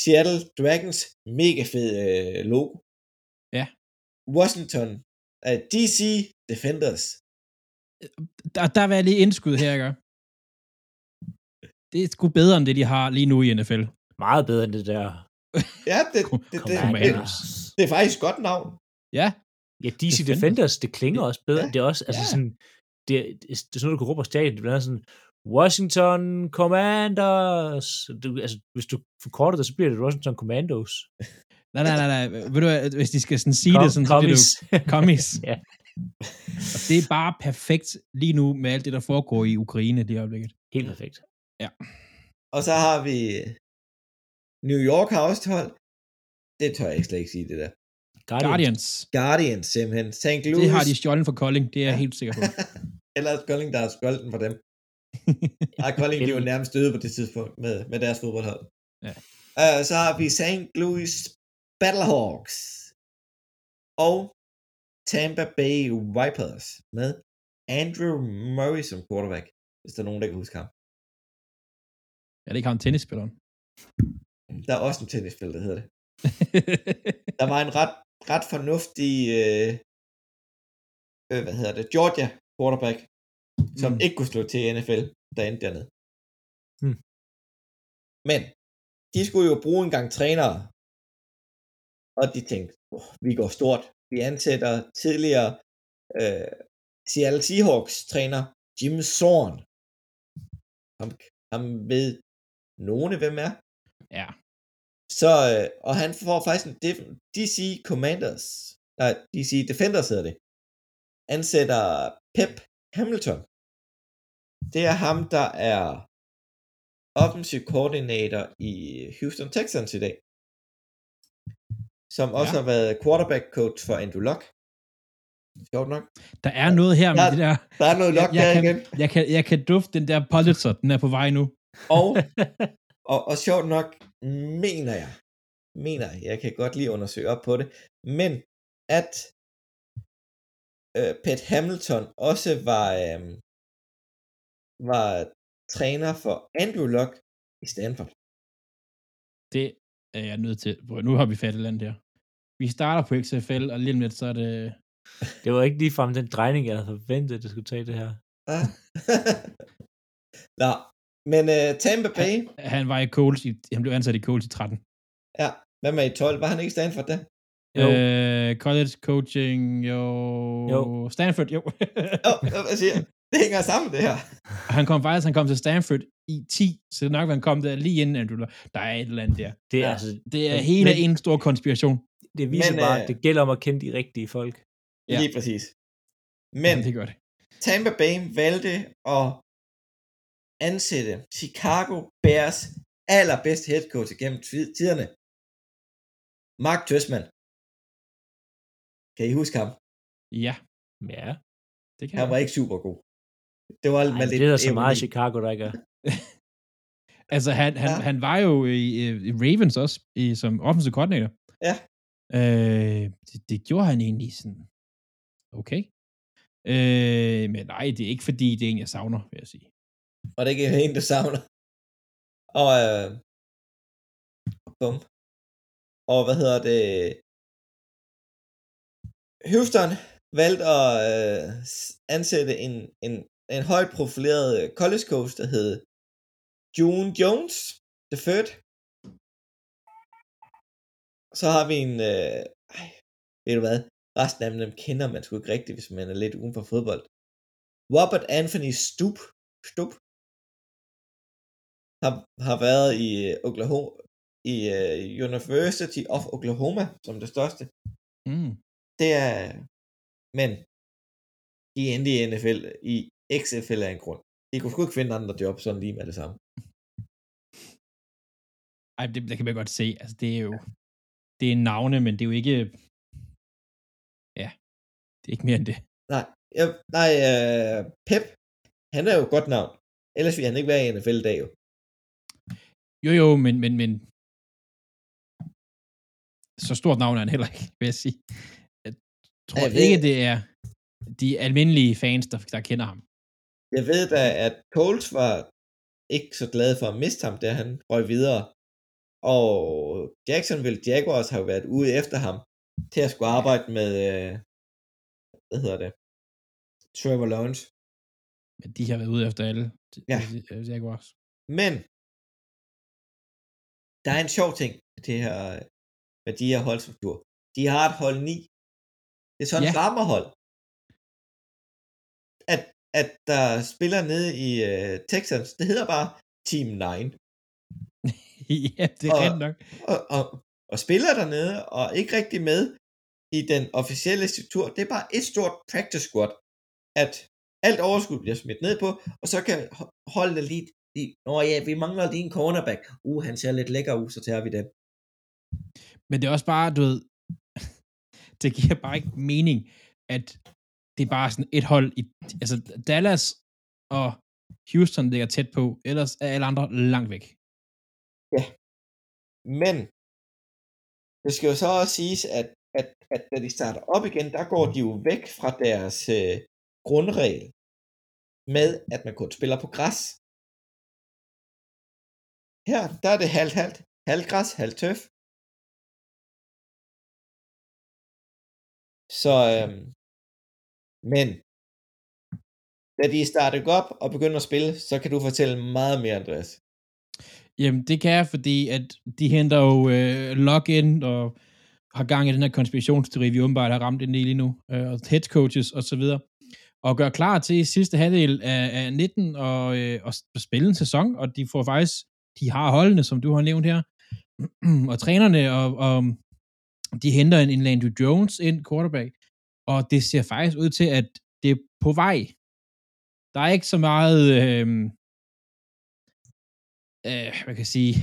Seattle Dragons, mega fed øh, logo. Ja. Washington, øh, DC Defenders. Der, der jeg lige indskud her, ikke? Det er sgu bedre end det, de har lige nu i NFL. Meget bedre end det der Ja, det, det, det, det, det, Commanders. det er faktisk et godt navn. Ja, Ja, DC Defenders. Defenders, det klinger også bedre. Ja, Det er også, altså ja. sådan, det, er- det, er- det sådan noget, du kan råbe på stadion. Det bliver sådan, Washington Commanders. Du, altså, hvis du forkorter det, så bliver det Washington Commandos. nej, nej, nej, nej. Ved du hvis de skal sådan sige det, sådan, så bliver det jo kommis. ja. Og det er bare perfekt lige nu med alt det, der foregår i Ukraine lige i øjeblikket. Helt perfekt. Og så har vi New York har også hold. Det tør jeg ikke slet ikke sige, det der. Guardians. Guardians. Guardians simpelthen. St. Louis. Det har de stjålet fra Kolding, det er jeg helt sikker på. Ellers Kolding, der har skjoldt den for dem. Ej, Kolding, de var nærmest døde på det tidspunkt med, med deres fodboldhold. Ja. Uh, så har vi St. Louis Battlehawks og Tampa Bay Vipers med Andrew Murray som quarterback, hvis der er nogen, der kan huske ham. er det ikke ham tennisspilleren? Der er også en tennisspiller, der hedder det. Der var en ret, ret fornuftig, øh, øh, hvad hedder det, Georgia quarterback, som Mm. mm. ikke kunne slå til NFL, der endte dernede. Hmm. Men de skulle jo bruge en gang trænere, og de tænkte, oh, vi går stort. Vi ansætter tidligere øh, Seattle Seahawks træner Jim Zorn. Ham, ham ved nogen, hvem er. ja. Så, øh, og han får faktisk en def- DC Commanders, nej, DC Defenders hedder det, ansætter Pep Hamilton. Det er ham, der er offensive coordinator i Houston Texans i dag. Som også Ja. har været quarterback coach for Andrew Luck. Sjovt nok. Der er noget her med Ja, det der. Der er noget lok jeg, der jeg, igen. kan, jeg, kan, jeg kan dufte den der Pulitzer, den er på vej nu. Og, og, og sjovt nok, mener jeg, mener jeg, jeg kan godt lige undersøge op på det, men at øh, Pat Hamilton også var, øh, var træner for Andrew Luck i Stanford. Det er jeg nødt til. Nu har vi fat i land der. Vi starter på XFL, og lige om lidt, så er det... Det var ikke ligefrem den drejning, jeg havde forventet, det skulle tage det her. Ja. Nå, men øh, Tampa Bay, Han var i Coles, i, han blev ansat i Coles i 13. ja, hvad med i 12? Var han ikke i Stanford der? Jo. Øh, college coaching, jo... Jo. Stanford, jo. Oh, hvad siger? Det hænger sammen, det her. han kom faktisk, han kom til Stanford i 10, så det nok, han kom der lige inden Andrew Luck. Der er et eller andet der. Det er Ja. altså, Det er hele men- en stor konspiration. det viser Men, bare, øh, at det gælder om at kende de rigtige folk. Ja. Lige præcis. Men Ja, det gør det. Tampa Bay valgte at ansætte Chicago Bears allerbedste head coach gennem tiderne. Mark Tøsman. Kan I huske ham? Ja, Ja, det kan Han jeg. var ikke super god. Det var Ej, med det er der så meget i Chicago, der ikke er. Altså, han, han, Ja. han var jo i, i Ravens også, i, som offensive coordinator. Ja. Øh, det, det gjorde han egentlig sådan, okay. Øh, men nej, det er ikke fordi, det er en, jeg savner, vil jeg sige. Og det er ikke en, der savner. Og, øh, bum. Og hvad hedder det? Houston valgte at øh, ansætte en, en, en højt profileret øh, college coach, der hed June Jones, the third. Så har vi en, øh, ej, ved du hvad, resten af dem kender man sgu ikke rigtigt, hvis man er lidt uden for fodbold. Robert Anthony Stup, Stup har, har været i øh, Oklahoma, i uh, University of Oklahoma, som det største. Mm. Det er, men de endte i NFL, i XFL af en grund. De kunne sgu ikke finde andre job sådan lige med det samme. Ej, det, det kan man godt se. Altså, det er jo, det er navne, men det er jo ikke, ja, det er ikke mere end det. Nej, jeg, nej uh, Pep, han er jo et godt navn. Ellers ville han ikke være i NFL i dag jo. Jo, jo, men, men, men så stort navn er han heller ikke, vil jeg sige. Jeg tror Jeg ved- ikke, det er de almindelige fans, der, der kender ham. Jeg ved da, at Coles var ikke så glad for at miste ham, da han røg videre. Og Jacksonville Jaguars har jo været ude efter ham til at skulle arbejde med, øh, hvad hedder det, Trevor Lawrence. Men de har været ude efter alle. Ja. Jaguars. Men der er en sjov ting med det her, med de her holdstruktur. De har et hold 9. Det er sådan et Ja. rammerhold. At, at der spiller nede i uh, Texans, det hedder bare Team 9. ja, det er Og- rent nok. og, og, og spiller dernede, og ikke rigtig med i den officielle struktur. Det er bare et stort practice squad, at alt overskud bliver smidt ned på, og så kan ho- holdene lige, lige Nå ja, vi mangler lige en cornerback. Uh, han ser lidt lækker ud, så tager vi den. Men det er også bare, du ved, det giver bare ikke mening, at det er bare sådan et hold i, altså Dallas og Houston ligger tæt på, ellers er alle andre langt væk. Men det skal jo så også siges, at, at, at da de starter op igen, der går de jo væk fra deres øh, grundregel med, at man kun spiller på græs. Her, der er det halvt-halvt. Halvt græs, halvt tøf. Så, øhm, men, da de starter op og begynder at spille, så kan du fortælle meget mere, Andreas. Jamen, det kan jeg, fordi at de henter jo øh, login og har gang i den her konspirationsteori, vi åbenbart har ramt ind i lige nu, øh, og head coaches og så videre, og gør klar til sidste halvdel af, af 19 og, øh, og spille en sæson, og de får faktisk, de har holdene, som du har nævnt her, og trænerne, og, og de henter en, en Landry Jones ind, quarterback, og det ser faktisk ud til, at det er på vej. Der er ikke så meget, øh, øh, hvad kan jeg sige,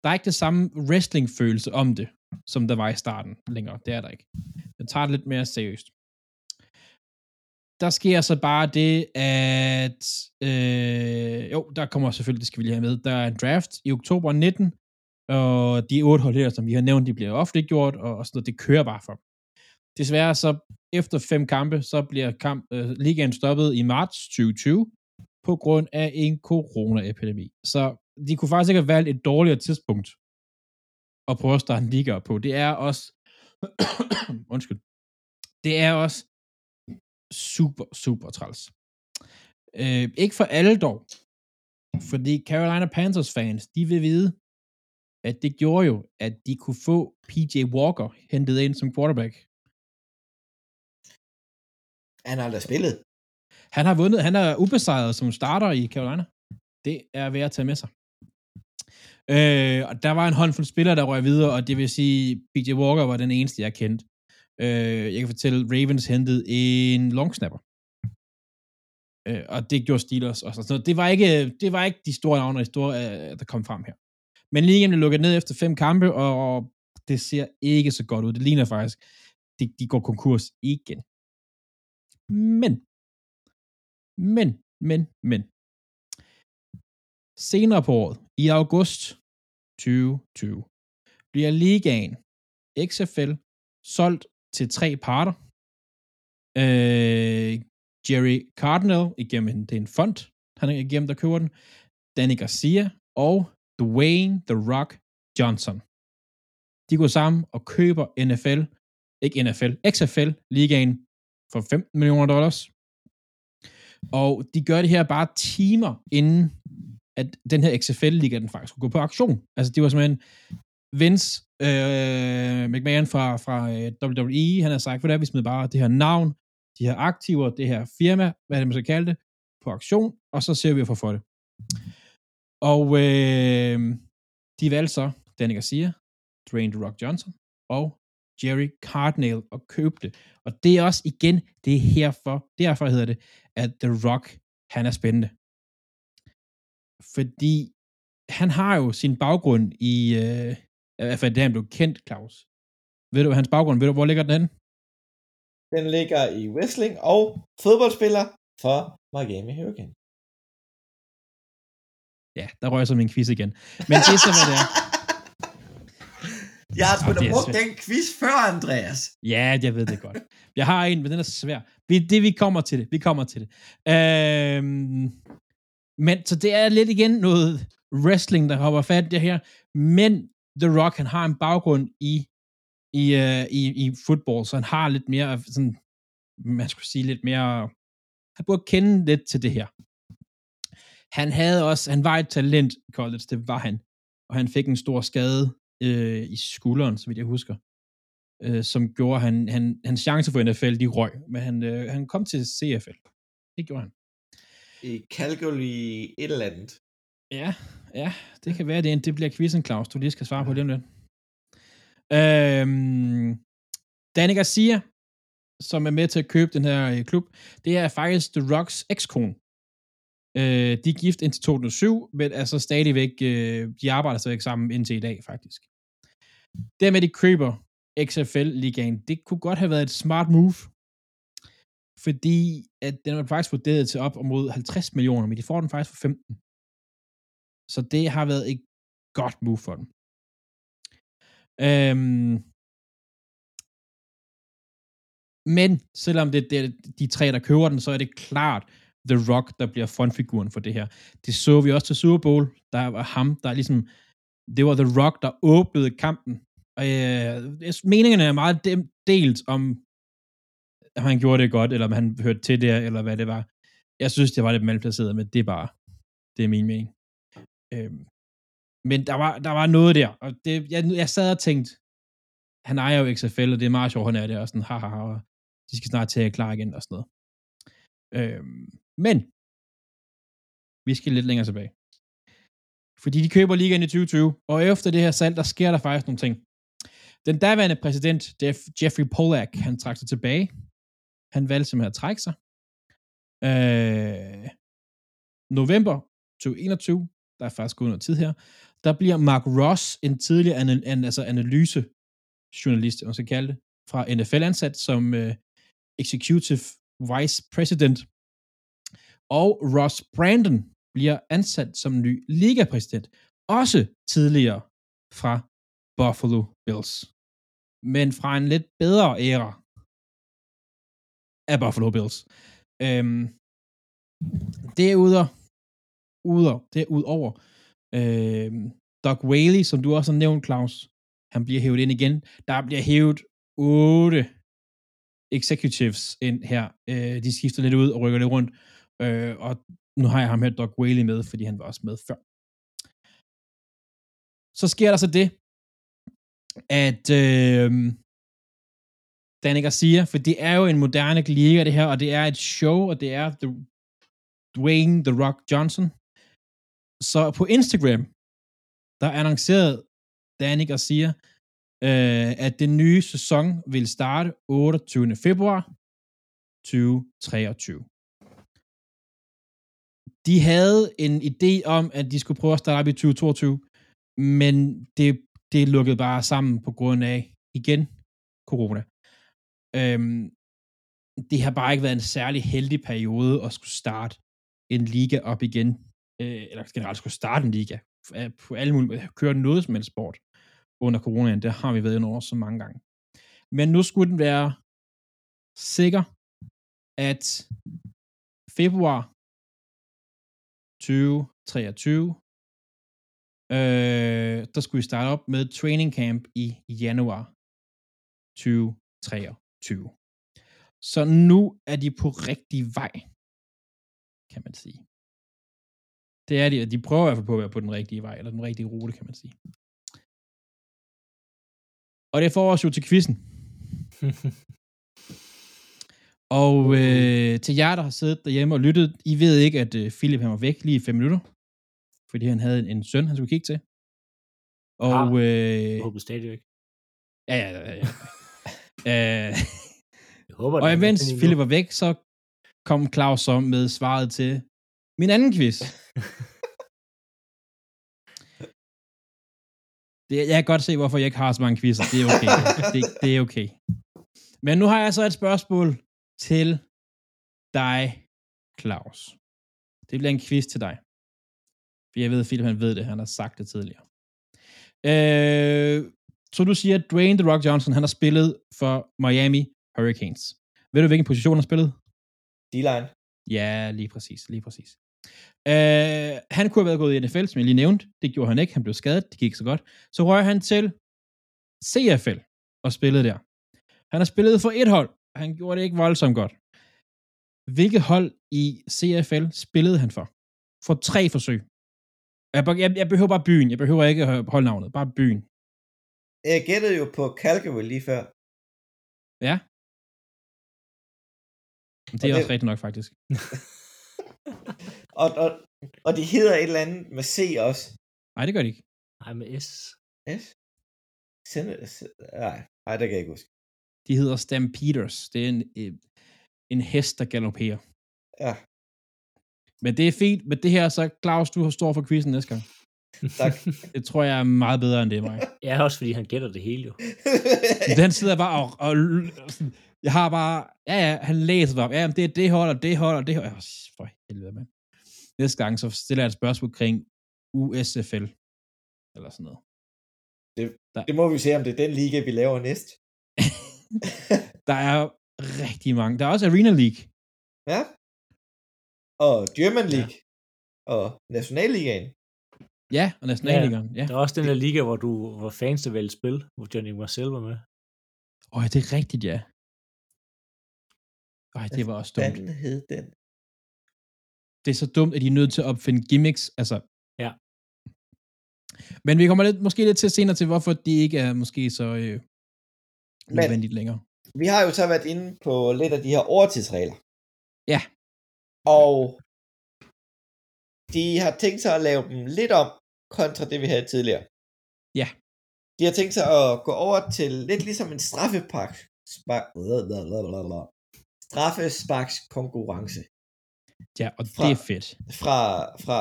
der er ikke det samme wrestling-følelse om det, som der var i starten længere. Det er der ikke. Jeg tager det lidt mere seriøst der sker så bare det, at øh, jo, der kommer selvfølgelig, det skal vi lige have med, der er en draft i oktober 19, og de otte hold her, som vi har nævnt, de bliver offentliggjort, og, og sådan noget, det kører bare for. Desværre så efter fem kampe, så bliver kamp, øh, ligaen stoppet i marts 2020 på grund af en coronaepidemi. Så de kunne faktisk ikke have valgt et dårligere tidspunkt at prøve at starte en liga på. Det er også undskyld. Det er også super, super træls. Øh, ikke for alle dog, fordi Carolina Panthers fans, de vil vide, at det gjorde jo, at de kunne få PJ Walker hentet ind som quarterback. Han har aldrig spillet. Han har vundet, han er ubesejret som starter i Carolina. Det er værd at tage med sig. Øh, og der var en håndfuld spillere, der røg videre, og det vil sige, PJ Walker var den eneste, jeg kendte. Øh, jeg kan fortælle, Ravens hentede en long snapper. Øh, og det gjorde Steelers og sådan altså, noget. det var ikke, det var ikke de store navne, store, øh, der kom frem her. Men lige blev lukket ned efter fem kampe, og, og det ser ikke så godt ud. Det ligner faktisk, de, de går konkurs igen. Men, men, men, men. Senere på året, i august 2020, bliver ligaen XFL solgt til tre parter. Øh, Jerry Cardinal igennem det er en fond, han er igennem, der køber den. Danny Garcia og Dwayne The Rock Johnson. De går sammen og køber NFL, ikke NFL, XFL ligaen for 15 millioner dollars. Og de gør det her bare timer inden, at den her XFL-liga, den faktisk skulle gå på aktion. Altså, det var simpelthen Vince øh, McMahon fra, fra øh, WWE, han har sagt, hvordan vi smider bare det her navn, de her aktiver, det her firma, hvad det man skal kalde det, på aktion, og så ser vi at få for det. Og øh, de valgte så Danny Garcia, Dwayne The Rock Johnson og Jerry Cardinal og købte. Og det er også igen, det er herfor, derfor hedder det, at The Rock, han er spændende. Fordi han har jo sin baggrund i, øh, i hvert fald det han blev kendt, Claus. Ved du hans baggrund? Ved du, hvor ligger den henne? Den ligger i wrestling og fodboldspiller for Miami Hurricane. Ja, der rører så min quiz igen. Men det er så, hvad det er. Jeg har sgu da brugt den quiz før, Andreas. Ja, jeg ved det godt. Jeg har en, men den er svær. Vi, det, vi kommer til det. Vi kommer til det. Øhm, men så det er lidt igen noget wrestling, der hopper fat i det her. Men The Rock, han har en baggrund i, i, uh, i, i football, så han har lidt mere, sådan, man skulle sige lidt mere, han burde kende lidt til det her. Han havde også, han var et talent i college, det var han. Og han fik en stor skade øh, i skulderen, så vidt jeg husker øh, som gjorde, han, han, hans chance for NFL, de røg, men han, øh, han kom til CFL. Det gjorde han. I Calgary et eller andet. Ja, ja, det kan være, det, det bliver quizzen, Claus, du lige skal svare på det lidt. Øhm, Danny Garcia, som er med til at købe den her øh, klub, det er faktisk The Rocks ekskone. Øh, de er gift indtil 2007, men er så stadigvæk, øh, de arbejder stadigvæk sammen indtil i dag, faktisk. Dermed de køber XFL-ligaen, det kunne godt have været et smart move, fordi at den var faktisk vurderet til op mod 50 millioner, men de får den faktisk for 15. Så det har været et godt move for dem. Øhm, men selvom det, er de tre, der køber den, så er det klart The Rock, der bliver frontfiguren for det her. Det så vi også til Super Bowl. Der var ham, der ligesom... Det var The Rock, der åbnede kampen. Og øh, meningerne er meget delt om, om han gjorde det godt, eller om han hørte til det, eller hvad det var. Jeg synes, det var lidt malplaceret, men det er bare... Det er min mening. Øhm, men der var, der var noget der, og det, jeg, jeg sad og tænkte, han ejer jo XFL, og det er meget sjovt, han er det, og sådan, haha, og de skal snart til at klar igen, og sådan noget. Øh, men, vi skal lidt længere tilbage. Fordi de køber ligaen i 2020, og efter det her salg, der sker der faktisk nogle ting. Den daværende præsident, Jeffrey Polak, han trak sig tilbage. Han valgte simpelthen at trække sig. Øh, november 2021, der er faktisk gået noget tid her, der bliver Mark Ross, en tidligere anal- an- altså analysejournalist, man skal kalde det, fra NFL ansat som øh, executive vice president. Og Ross Brandon bliver ansat som ny ligapræsident, også tidligere fra Buffalo Bills. Men fra en lidt bedre æra af Buffalo Bills. Øhm, derudover udover, uder, det Doug øhm, Whaley, som du også har nævnt, Claus, han bliver hævet ind igen. Der bliver hævet 8 executives ind her. Øh, de skifter lidt ud og rykker lidt rundt. Øh, og nu har jeg ham her, Doug Whaley, med, fordi han var også med før. Så sker der så det, at øh, Danica siger, for det er jo en moderne liga, det her, og det er et show, og det er The Dwayne The Rock Johnson. Så på Instagram, der annoncerede og siger, øh, at den nye sæson vil starte 28. februar 2023. De havde en idé om, at de skulle prøve at starte op i 2022, men det, det lukkede bare sammen på grund af, igen, corona. Øhm, det har bare ikke været en særlig heldig periode at skulle starte en liga op igen, øh, eller generelt skulle starte en liga, øh, på alle mulige, køre noget som helst sport under coronaen, det har vi været ind over så mange gange. Men nu skulle den være sikker, at februar 2023, øh, der skulle vi starte op med training camp i januar 2023. Så nu er de på rigtig vej, kan man sige. Det er de, de prøver i hvert fald på at være på den rigtige vej, eller den rigtige rute, kan man sige. Og det får os jo til quizzen. og øh, til jer, der har siddet derhjemme og lyttet, I ved ikke, at øh, Philip han var væk lige i fem minutter, fordi han havde en, en søn, han skulle kigge til. Og, Ah, øh, Jeg håber stadigvæk. ja, ja, ja. ja. øh, Jeg håber, og imens Philip var væk, så kom Claus så med svaret til min anden quiz. Det, jeg kan godt se, hvorfor jeg ikke har så mange quizzer. Det er okay. det, det er okay. Men nu har jeg så et spørgsmål til dig, Claus. Det bliver en quiz til dig. For jeg ved, at Philip han ved det. Han har sagt det tidligere. Øh, så du siger, at Dwayne The Rock Johnson, han har spillet for Miami Hurricanes. Ved du, hvilken position han har spillet? D-line. Ja, lige præcis, lige præcis. Øh, han kunne have været gået i NFL, som jeg lige nævnte. Det gjorde han ikke. Han blev skadet. Det gik ikke så godt. Så røg han til CFL og spillede der. Han har spillet for et hold. Han gjorde det ikke voldsomt godt. Hvilket hold i CFL spillede han for? For tre forsøg. Jeg, jeg, jeg behøver bare byen. Jeg behøver ikke holdnavnet. Bare byen. Jeg gættede jo på Calgary lige før. Ja. Det Og er det- også rigtigt nok, faktisk. Og, og, og de hedder et eller andet med C også. Nej, det gør de ikke. Nej, med S. S? Send- s- Nej, nej, det kan jeg ikke huske. De hedder Stampeders. Det er en, øh, en hest, der galopperer. Ja, Men det er fint. Men det her, så Claus, du står for quizzen næste gang. tak. Det tror jeg er meget bedre end det, mig. Ja, også fordi han gætter det hele jo. Den sidder bare og, og, og jeg har bare, ja ja, han læser bare, ja, men det er det hold, og det hold, og det hold. Oh, for helvede, mand. Næste gang, så stiller jeg et spørgsmål omkring USFL. Eller sådan noget. det må vi se, om det er den liga, vi laver næst. Der er rigtig mange. Der er også Arena League. Ja. Og German League. Og Nationalligaen. Ja, og Nationalligaen. Ja. Der er også den der liga, hvor du hvor fans der vælger spil, hvor Johnny Marcel var med. Åh, oh, det er rigtigt, ja. Ej, det var også dumt. Hvad hed den? det er så dumt, at de er nødt til at opfinde gimmicks. Altså. Ja. Men vi kommer lidt, måske lidt til senere til, hvorfor det ikke er måske så øh, nødvendigt længere. Vi har jo så været inde på lidt af de her overtidsregler. Ja. Og de har tænkt sig at lave dem lidt om, kontra det, vi havde tidligere. Ja. De har tænkt sig at gå over til lidt ligesom en straffepak. Spark, straffesparks konkurrence. Ja, og Fra- det er fedt. Fra, fra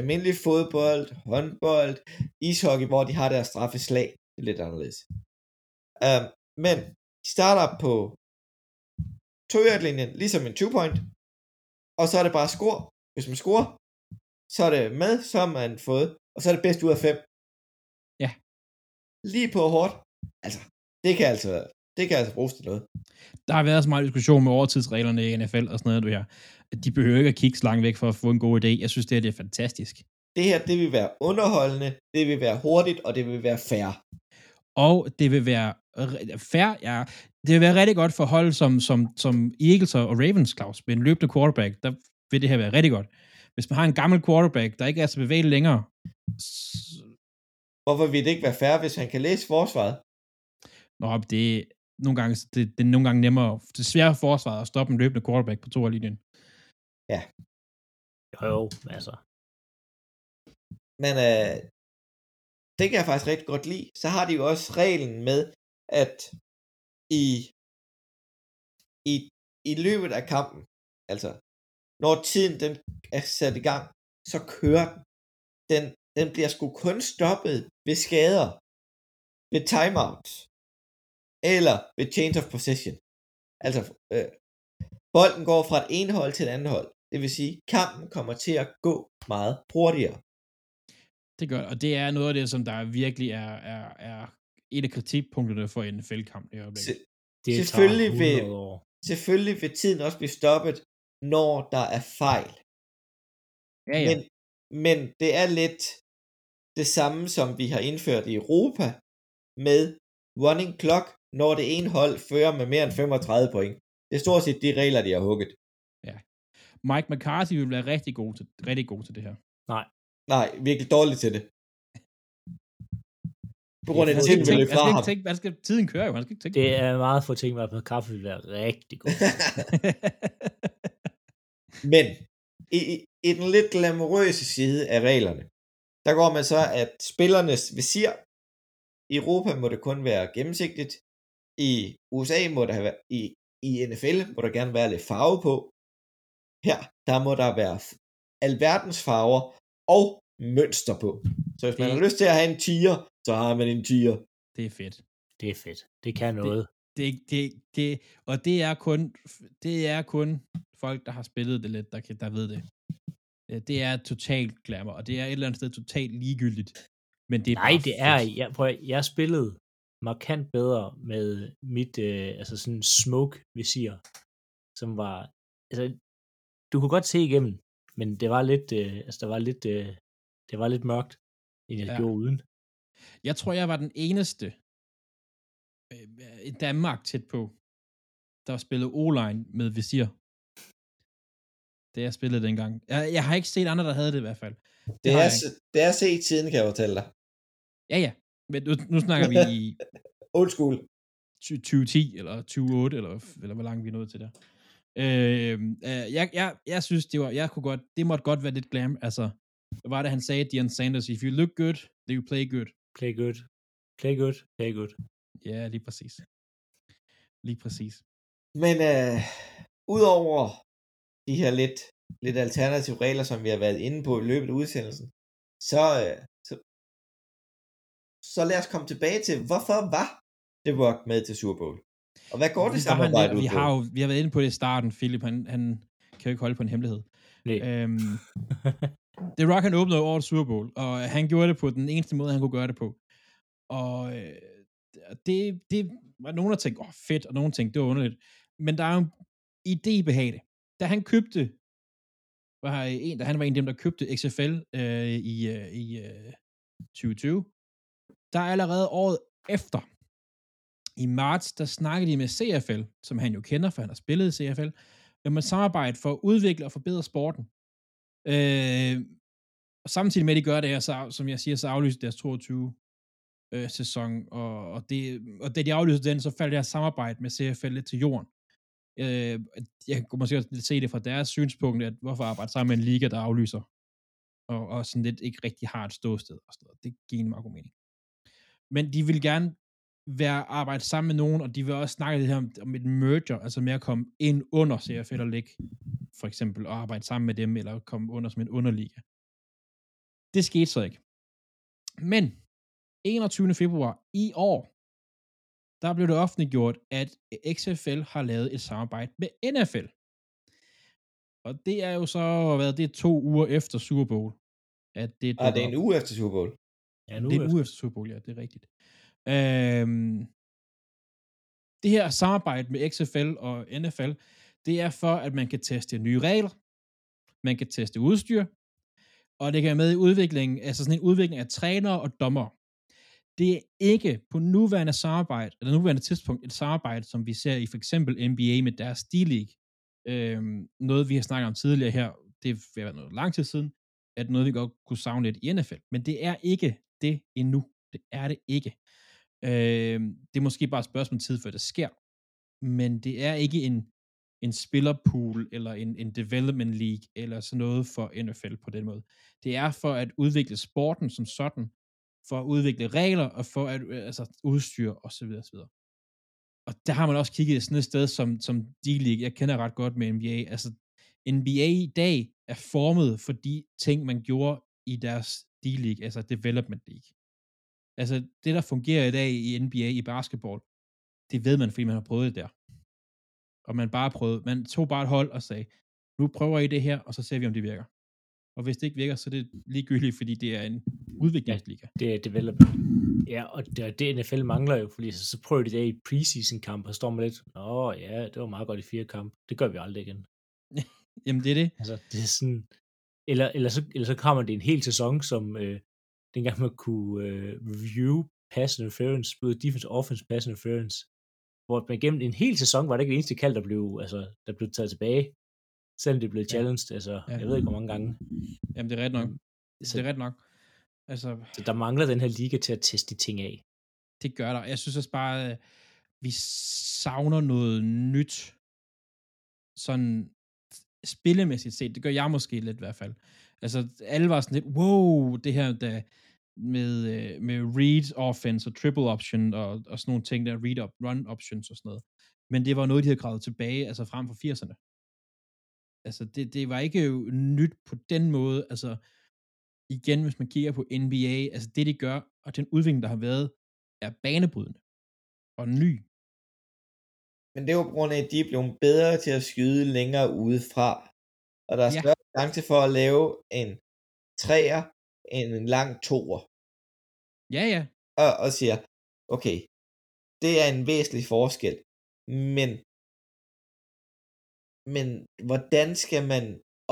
almindelig fodbold, håndbold, ishockey, hvor de har deres straffeslag. Det er lidt anderledes. Um, men de starter på to linjen ligesom en two-point, og så er det bare score. Hvis man scorer, så er det med, så har man fået, og så er det bedst ud af fem. Ja. Lige på hårdt. Altså, det kan altså, det kan altså bruges til noget. Der har været så meget diskussion med overtidsreglerne i NFL og sådan noget, du her. De behøver ikke at kigge så langt væk for at få en god idé. Jeg synes, det her det er fantastisk. Det her, det vil være underholdende, det vil være hurtigt, og det vil være fair. Og det vil være fair, ja, det vil være rigtig godt for hold som, som, som Eagles og Ravens, Claus, med en løbende quarterback, der vil det her være rigtig godt. Hvis man har en gammel quarterback, der ikke er så bevægelig længere, Hvorfor vil det ikke være fair, hvis han kan læse forsvaret? Nå, det nogle gange, det, det er nogle gange nemmere, det er svært for forsvaret at stoppe en løbende quarterback på to linjen. Ja. Jo, jo, altså. Men øh, det kan jeg faktisk rigtig godt lide. Så har de jo også reglen med, at i, i, i løbet af kampen, altså når tiden den er sat i gang, så kører den. Den, den bliver sgu kun stoppet ved skader, ved timeouts, eller ved change of possession. Altså, øh, bolden går fra et ene hold til et andet hold. Det vil sige, kampen kommer til at gå meget hurtigere. Det gør og det er noget af det, som der virkelig er, er, er et af kritikpunkterne for en fældkamp i øjeblikket. Se, Det Selvfølgelig vil- 100 år. selvfølgelig vil tiden også blive stoppet, når der er fejl. Ja, ja. Men, men det er lidt det samme, som vi har indført i Europa med running clock, når det ene hold fører med mere end 35 point. Det er stort set de regler, de har hugget. Mike McCarthy vil være rigtig god til, rigtig god til det her. Nej, virkelig dårligt til det. På grund af, Det er tiden vil fra skal ham. ikke tænke, man skal, tiden kører jo, man skal ikke tænke. Det er meget for ting, at kaffe vil være rigtig god. Men i, i, i den lidt glamourøse side af reglerne, der går man så, at spillernes visir i Europa må det kun være gennemsigtigt. I USA må der have i, i NFL må der gerne være lidt farve på. Her, der må der være alverdens farver og mønster på. Så hvis man Det- har lyst til at have en tiger, så har man en tiger. Det er fedt. Det er fedt. Det kan noget. Det, det, det, og det er kun, det er kun folk, der har spillet det lidt, der, kan, der ved det. Det er totalt glamour, og det er et eller andet sted totalt ligegyldigt. Men det er Nej, det er, jeg, prøv, jeg spillede markant bedre med mit, øh, altså sådan smoke visir, som var, altså, du kunne godt se igennem, men det var lidt, øh, altså, der var lidt, øh, det var lidt mørkt, end jeg Ja. gjorde uden. Jeg tror, jeg var den eneste øh, i Danmark tæt på, der spillede O-line med visir. Det jeg spillede dengang. Jeg, jeg har ikke set andre, der havde det i hvert fald. Det har er, jeg ikke. s- det er set siden, kan jeg fortælle dig. Ja, ja. Men nu, nu snakker vi i Old school. 2010 eller 2008, eller, eller hvor langt vi er nået til der. Øh, øh, jeg, jeg, jeg synes, det var, jeg kunne godt, det måtte godt være lidt glam. Altså, hvad var det, han sagde, Dion Sanders, if you look good, then you play good. Play good. Play good. Play good. Ja, lige præcis. Lige præcis. Men øh, udover de her lidt, lidt alternative regler, som vi har været inde på i løbet af udsendelsen, så, øh, så, lad os komme tilbage til, hvorfor var The Rock med til Super Bowl? Og hvad går det Vi- der har samarbejde ud vi har jo vi har været inde på det i starten, Philip, han, han kan jo ikke holde på en hemmelighed. Nej. Øhm, The Rock, han åbnede årets Super Bowl, og han gjorde det på den eneste måde, han kunne gøre det på. Og øh, det, det var nogen, der tænkte, åh, oh, fedt, og nogen tænkte, det var underligt. Men der er jo en idé bag det. Da han købte, var en, da han var en af dem, der købte XFL øh, i, øh, i øh, 2020, der er allerede året efter, i marts, der snakkede de med CFL, som han jo kender, for han har spillet i CFL, om et samarbejde for at udvikle og forbedre sporten. Øh, og samtidig med, at de gør det her, så, som jeg siger, så aflyste deres 22 øh, sæson, og, og, det, og da de aflyste den, så faldt deres samarbejde med CFL lidt til jorden. Øh, jeg kunne måske også lidt se det fra deres synspunkt, at hvorfor arbejde sammen med en liga, der aflyser, og, og sådan lidt ikke rigtig har et ståsted og sådan noget. Det giver en meget god mening. Men de vil gerne være arbejde sammen med nogen, og de vil også snakke lidt om, om et merger, altså med at komme ind under CFL og ligge, for eksempel, og arbejde sammen med dem, eller komme under som en underliga. Det skete så ikke. Men 21. februar i år, der blev det offentliggjort, at XFL har lavet et samarbejde med NFL. Og det er jo så, hvad det er to uger efter Super Bowl. At det, Ah, det er en uge efter Super Bowl. Ja, nu det er en uge efter Super Bowl, ja, det er rigtigt. Øhm, det her samarbejde med XFL og NFL, det er for, at man kan teste nye regler, man kan teste udstyr, og det kan være med i udviklingen, altså sådan en udvikling af trænere og dommer. Det er ikke på nuværende samarbejde, eller nuværende tidspunkt, et samarbejde, som vi ser i for eksempel NBA med deres D-League. Øhm, noget, vi har snakket om tidligere her, det har været noget lang tid siden, at noget, vi godt kunne savne lidt i NFL. Men det er ikke det endnu. Det er det ikke. Øh, det er måske bare et spørgsmål tid, før det sker. Men det er ikke en, en spillerpool, eller en, en development league, eller sådan noget for NFL på den måde. Det er for at udvikle sporten som sådan, for at udvikle regler, og for at øh, altså, udstyr, osv. osv. Og der har man også kigget sådan et sted som, som D-League. Jeg kender ret godt med NBA. Altså, NBA i dag er formet for de ting, man gjorde i deres D-League, altså Development League. Altså, det der fungerer i dag i NBA i basketball, det ved man, fordi man har prøvet det der. Og man bare prøvede, man tog bare et hold og sagde, nu prøver I det her, og så ser vi, om det virker. Og hvis det ikke virker, så er det ligegyldigt, fordi det er en udviklingsliga. Det er development. Ja, og det, det NFL mangler jo, fordi så, så prøver de det i preseason kamp, og står man lidt, åh ja, det var meget godt i fire kamp. Det gør vi aldrig igen. Jamen, det er det. Altså, det er sådan, eller, eller, så, eller så kommer det en hel sæson, som øh, dengang man kunne øh, review pass interference, både defense og offense pass interference, hvor man gennem en hel sæson var det ikke det eneste kald, der blev, altså, der blev taget tilbage, selvom det blev challenged, ja. altså, Ja. jeg ved ikke, hvor mange gange. Jamen, det er ret nok. Så, Det er ret nok. Altså, så der mangler den her liga til at teste de ting af. det gør der. Jeg synes også bare, øh, vi savner noget nyt. Sådan spillemæssigt set. Det gør jeg måske lidt i hvert fald. Altså, alle var sådan lidt, wow, det her der med, øh, med read offense og triple option og, og sådan nogle ting der, read up, run options og sådan noget. Men det var noget, de havde gravet tilbage, altså frem for 80'erne. Altså, det, det var ikke jo nyt på den måde. Altså, igen, hvis man kigger på NBA, altså det, de gør, og den udvikling, der har været, er banebrydende og ny. Men det er jo på grund af, at de er blevet bedre til at skyde længere udefra. Og der er Ja. større chance for at lave en træer end en lang toer. Ja, ja. Og, og siger, okay, det er en væsentlig forskel. Men, men hvordan skal man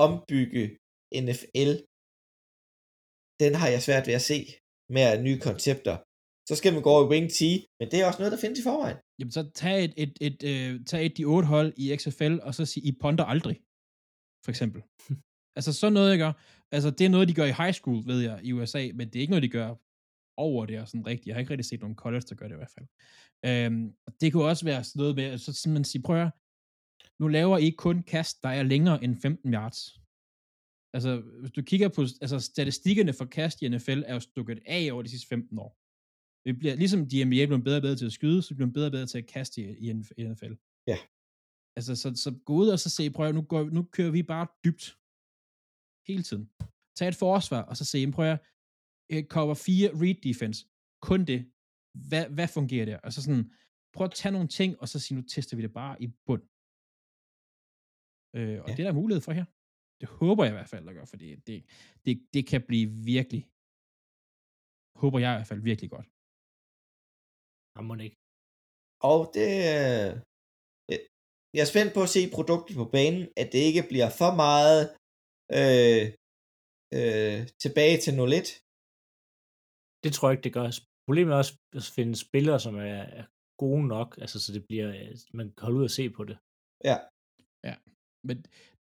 ombygge NFL? Den har jeg svært ved at se med nye koncepter. Så skal man gå over i Wing T, men det er også noget, der findes i forvejen. Jamen, så tag et, et, et, øh, tag et de otte hold i XFL, og så sig, I ponder aldrig, for eksempel. altså, sådan noget, jeg gør. Altså, det er noget, de gør i high school, ved jeg, i USA, men det er ikke noget, de gør over det, sådan rigtigt. Jeg har ikke rigtig set nogen college, der gør det i hvert fald. Øhm, det kunne også være sådan noget med, så så man siger, prøv at nu laver I ikke kun kast, der er længere end 15 yards. Altså, hvis du kigger på, altså statistikkerne for kast i NFL er jo stukket af over de sidste 15 år. Vi bliver, ligesom de NBA bliver bedre og bedre til at skyde, så bliver de bedre og bedre til at kaste i, i NFL. Ja. Altså, så, så gå ud og så se, prøv nu, går, nu kører vi bare dybt. Hele tiden. Tag et forsvar, og så se, prøv at øh, cover 4 read defense. Kun det. Hvad, hvad fungerer der? Og så sådan, prøv at tage nogle ting, og så sige, nu tester vi det bare i bund. Øh, og Ja. ja. det er der mulighed for her. Det håber jeg i hvert fald, der gør, fordi det, det, det kan blive virkelig, håber jeg i hvert fald virkelig godt. Har man ikke. Og det... øh, Jeg er spændt på at se produktet på banen, at det ikke bliver for meget øh, øh, tilbage til 0-1. Det tror jeg ikke, det gør. Problemet er også at finde spillere, som er, er gode nok, altså så det bliver, øh, man kan holde ud og se på det. Ja, Men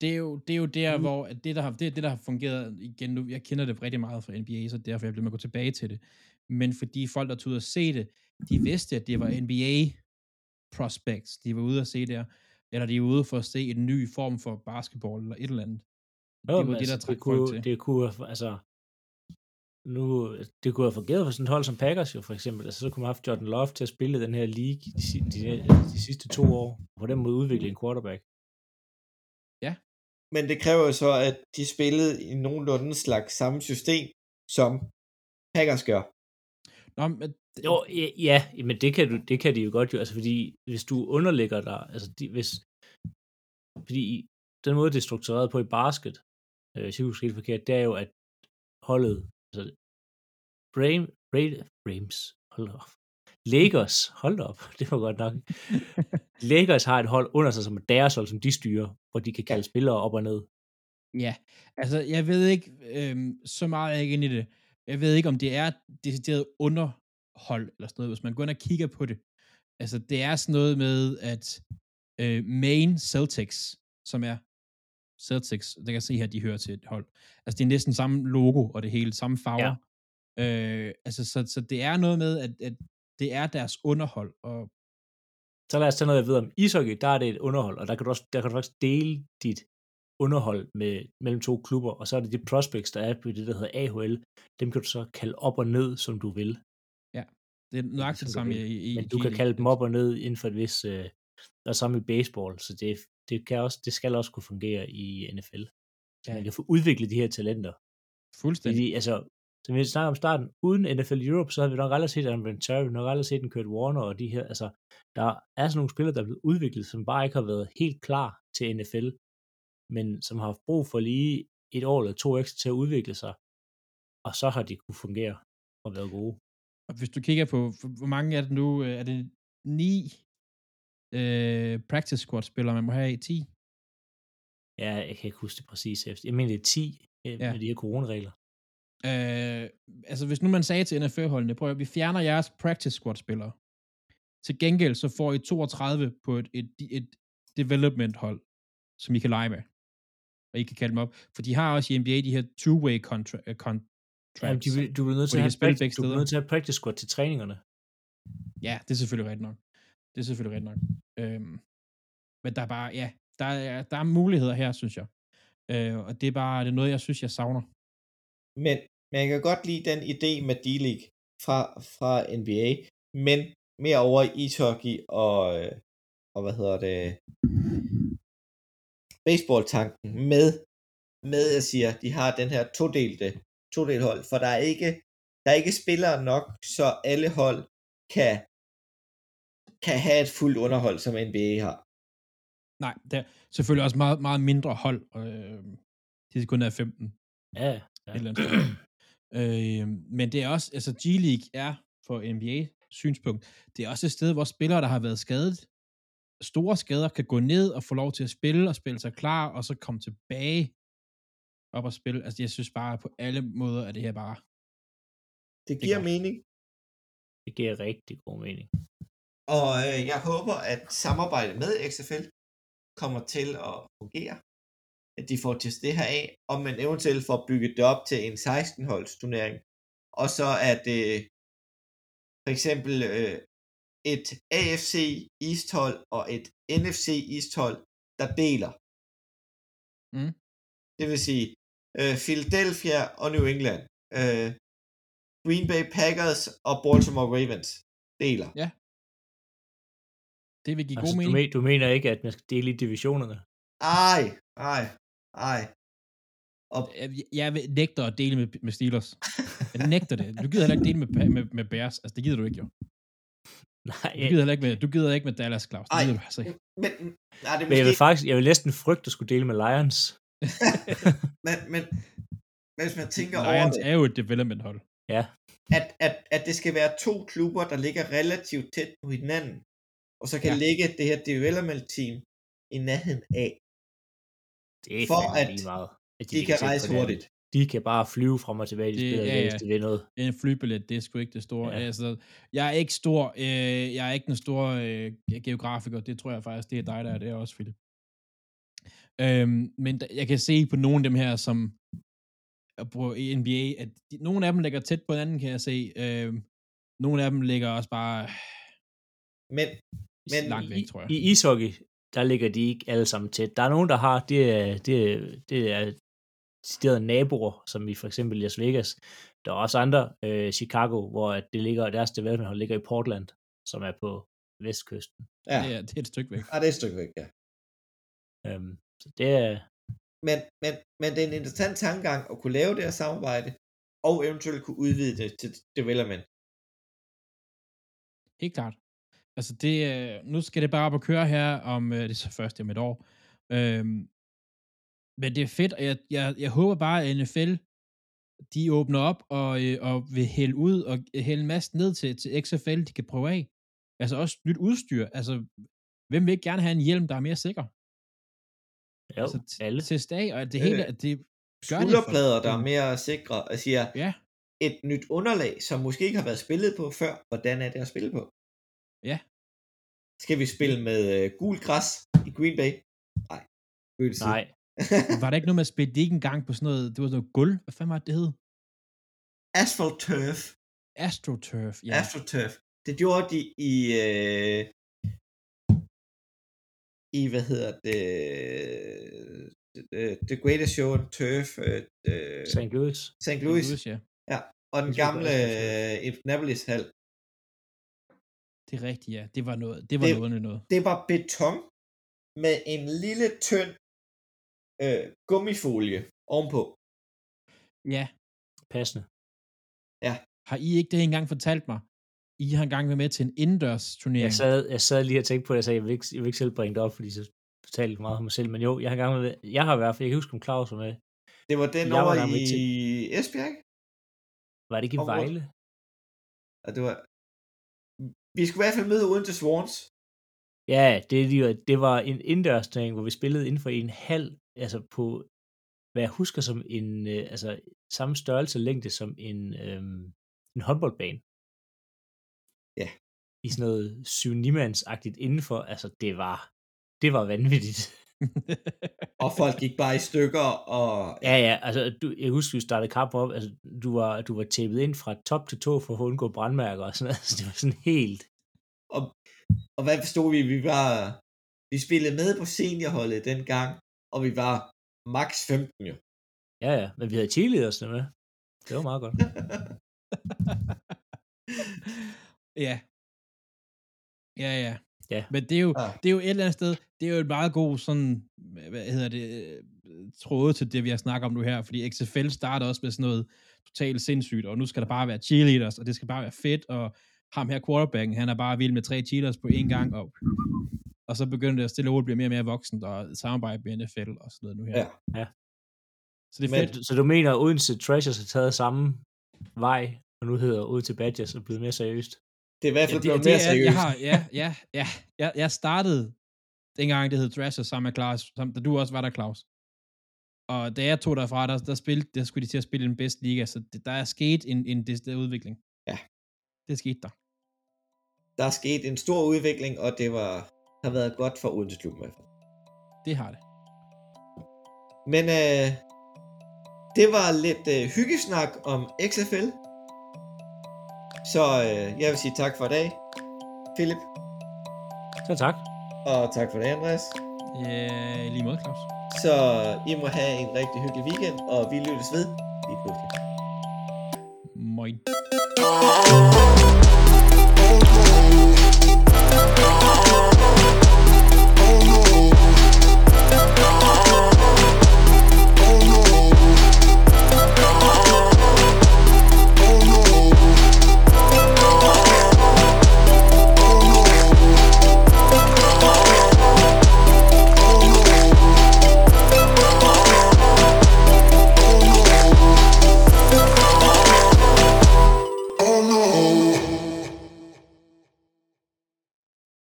det er jo, det er jo der, Mm. hvor at det, der har, det, det, der har fungeret igen nu. Jeg kender det rigtig meget fra NBA, så derfor jeg bliver med at gå tilbage til det. Men fordi folk, der tog ud og se det, de vidste, at det var NBA prospects, de var ude at se der, eller de var ude for at se en ny form for basketball, eller et eller andet. Jo, det men var det, der altså, trak det folk kunne, til. det kunne, altså, nu, det kunne have fungeret for sådan et hold som Packers jo, for eksempel. Altså, så kunne man have haft Jordan Love til at spille den her league de, de, de sidste to år, og på den måde udvikle en quarterback. men det kræver jo så, at de spillede i nogenlunde slags samme system, som Packers gør. Nå, men Jo, ja, ja, men det kan, du, det kan de jo godt jo, altså fordi hvis du underlægger dig, altså de, hvis, fordi den måde, det er struktureret på i basket, øh, hvis jeg husker helt forkert, det er jo, at holdet, altså Brame, Brame, Brames, hold op, Lakers, hold op, det var godt nok. Lakers har et hold under sig, som er deres hold, som de styrer, hvor de kan kalde spillere op og ned. Ja, altså jeg ved ikke, øhm, så meget jeg ikke inde i det. Jeg ved ikke, om det er decideret underhold eller sådan noget, hvis man går ind og kigger på det. Altså det er sådan noget med, at øh, Main Celtics, som er Celtics, det kan se her, de hører til et hold. Altså det er næsten samme logo og det hele, samme farver. Ja. Øh, altså så, så det er noget med, at, at det er deres underhold, og Så lad os tage noget, jeg ved om ishockey, der er det et underhold, og der kan du, også, der kan du faktisk dele dit underhold med, mellem to klubber, og så er det de prospects, der er på det, der hedder AHL, dem kan du så kalde op og ned, som du vil. det er nøjagtigt det samme i, i Men du kan kalde dem op og ned inden for et vis, øh, og samme i baseball, så det, det, kan også, det skal også kunne fungere i NFL. Så Ja. man kan få udviklet de her talenter. Fuldstændig. Fordi, altså, som vi snakker om starten, uden NFL Europe, så havde vi nok aldrig set en Venturi, vi har nok aldrig set en Kurt Warner, og de her, altså, der er sådan nogle spillere, der er blevet udviklet, som bare ikke har været helt klar til NFL, men som har haft brug for lige et år eller to ekstra til at udvikle sig, og så har de kunne fungere og været gode. Og hvis du kigger på, hvor- mange er det nu? øh, Er det ni øh, practice squad spillere, man må have i 10? Ja, jeg kan ikke huske det præcis. Jeg mener, det er 10 øh, Ja. med de her coronaregler. Øh, altså hvis nu man sagde til NFL-holdene, prøv at vi fjerner jeres practice squad spillere. Til gengæld så får I 32 på et, et, et development hold, som I kan lege med. Og I kan kalde dem op. For de har også i NBA de her two-way contra- uh, contracts. Jamen, de, vil- du er nødt til at have spille practice, du er nødt til at have practice squad til træningerne. Ja, det er selvfølgelig rigtigt nok. Det er selvfølgelig rigtigt nok. Øhm, men der er bare, ja, der er, der er muligheder her, synes jeg. Øh, og det er bare det er noget, jeg synes, jeg savner. Men men jeg kan godt lide den idé med D-League fra, fra NBA, men mere over i ishockey og, øh, og hvad hedder det, baseball-tanken med, med jeg siger, de har den her todelte, todelte hold, for der er ikke, der er ikke spillere nok, så alle hold kan, kan have et fuldt underhold, som NBA har. Nej, det er selvfølgelig også meget, meget mindre hold. Øh, det kun er 15. Ja, ja. et eller andet øh, men det er også, altså G-League er for NBA synspunkt, det er også et sted, hvor spillere, der har været skadet, store skader, kan gå ned og få lov til at spille og spille sig klar, og så komme tilbage op og spille. Altså, jeg synes bare, på alle måder er det her bare... Det giver godt. mening, Det giver rigtig god mening. og øh, jeg håber, at samarbejdet med XFL kommer til at fungere, at de får testet det her af, og man eventuelt får bygget det op til en 16-holds turnering, og så er det for eksempel øh, et AFC East hold og et NFC East hold, der deler. Mm. Det vil sige øh, Philadelphia og New England, øh, Green Bay Packers og Baltimore Ravens deler. Det vil give Altså, god du, mening. men, du mener ikke, at man skal dele i divisionerne? Ej, ej, ej. Jeg- Jeg vil- nægter at dele med, med Steelers. Jeg nægter det. Du gider heller ikke dele med, med, med Bears. Altså, det gider du ikke, jo. Nej, Du gider heller ikke med, du gider ikke med Dallas, Claus. Det Ej. gider du altså ikke. Men, nej, det er men jeg vil måske, faktisk, jeg vil næsten frygte at skulle dele med Lions. men, men, men hvis man tænker over Lions er jo et development hold. Ja, at, at, at det skal være to klubber, der ligger relativt tæt på hinanden, og så kan Ja. ligge det her development team i nærheden af. det er For at lige meget. At De ligger kan rejse hurtigt. De kan bare flyve frem og tilbage, de Det- spiller ja, ja, hvis de vil noget. En flybillet, det er sgu ikke det store. Ja. Altså, jeg er ikke stor, øh, jeg er ikke den store øh, geografiker, det tror jeg faktisk, det er dig, der er det er også, Philip. Øhm, men der, jeg kan se på nogle af dem her, som på i NBA, at de, nogle af dem ligger tæt på hinanden, kan jeg se. Øhm, nogle af dem ligger også bare Men, men langt væk, tror jeg. I ishockey, der ligger de ikke alle sammen tæt. Der er nogen, der har, det er, det er, det er deciderede naboer, som i for eksempel Las Vegas. Der er også andre, øh, Chicago, hvor at det ligger, deres development hold ligger i Portland, som er på vestkysten. ja, Det, er, det er et stykke væk. ah, det er et stykke væk, ja. Øhm, så det er, Men, men, men det er en interessant tankegang at kunne lave det her samarbejde, og eventuelt kunne udvide det til development. Helt klart. Altså, det, øh, nu skal det bare op at køre her om, øh, det er så først om et år. Øhm, men det er fedt, og jeg, jeg, jeg håber bare, at NFL, de åbner op og, øh, og vil hælde ud og hælde en masse ned til, til XFL, de kan prøve af. Altså også nyt udstyr. Altså, hvem vil ikke gerne have en hjelm, der er mere sikker? Jo, altså, t- alle. Test af, og det hele, Øh, det gør det for- Skulderplader, der er mere sikre, og siger, Ja, et nyt underlag, som måske ikke har været spillet på før. Hvordan er det at spille på? Ja. Skal vi spille med øh, gul græs i Green Bay? Nej. Følelse. Nej, var der ikke noget med at spille det ikke engang på sådan noget, det var sådan noget gulv, hvad fanden var det, det hed? Asphalt turf. AstroTurf, ja. Ja. AstroTurf. Det gjorde de i, øh, i hvad hedder det, øh, The Greatest Show on Turf, øh, øh, St. Louis. St. Louis, ja. og den gamle AstroTurf. øh, Indianapolis hal. Det er rigtigt, ja. Det var noget, det var Det- noget noget. Det var beton med en lille tynd øh, gummifolie ovenpå. Ja. Passende. Har I ikke det engang fortalt mig? I har engang været med til en indendørs turnering. Jeg sad, jeg sad lige og tænkte på det, jeg sagde, jeg vil ikke, jeg vil ikke selv bringe det op, fordi så fortalte jeg meget om mig selv, men jo, jeg har engang med, jeg har i hvert fald, jeg kan huske, om Claus var med. Det var den Jeg var over der med i til- Esbjerg, ikke? Var det ikke i Og Vejle? Og det var... Vi skulle i hvert fald møde uden til Swans. Ja, det, det var en indendørsturnering, hvor vi spillede inden for en halv, altså på, hvad jeg husker som en, øh, altså samme størrelse længde som en, øhm, en håndboldbane. Ja. I sådan noget 7-9-mandsagtigt indenfor, altså det var, det var vanvittigt. Og folk gik bare i stykker, og... Ja, ja, altså du, jeg husker, vi startede kamp op, altså du var, du var tæppet ind fra top til tå for at undgå brandmærker og sådan noget, altså det var sådan helt, Og, og hvad forstod vi? Vi var... Vi spillede med på seniorholdet dengang, og vi var max 15 jo. ja ja, men vi havde cheerleaders med, det var meget godt. ja. Ja, ja. Ja. Men det er, jo, Ah. det er jo et eller andet sted, det er jo et meget god sådan, hvad hedder det, tråde til det, vi har snakket om nu her, fordi XFL starter også med sådan noget totalt sindssygt, og nu skal der bare være cheerleaders, og det skal bare være fedt, og ham her quarterbacken, han er bare vild med tre cheerleaders på én gang, og, og så begynder det at stille og roligt blive mere og mere voksent, og samarbejde med NFL og sådan noget nu her. Ja. Ja. Så det er Men- fedt. Så du mener, at Odense Treasures har taget samme vej, og nu hedder Odense Badgers og blevet mere seriøst? Det er i hvert Ja, fald det, blevet det mere er, seriøst. jeg har, ja, ja, ja, jeg, jeg startede dengang det hed Thrasher sammen med Claus, sammen, da du også var der, Claus. Og da jeg tog derfra, der, der, spilte, der skulle de til at spille i den bedste liga, så det, der er sket en, en decideret udvikling. Ja. Det skete der. Der er sket en stor udvikling, og det var, har været godt for Odense Klub i hvert fald. Det har det. Men øh, det var lidt øh, hyggesnak om XFL. Så øh, jeg vil sige tak for i dag, Philip. Så tak. Og tak for det, Andreas. Ja, lige måde, Claus. Så I må have en rigtig hyggelig weekend, og vi lyttes ved lige pludselig. Moin.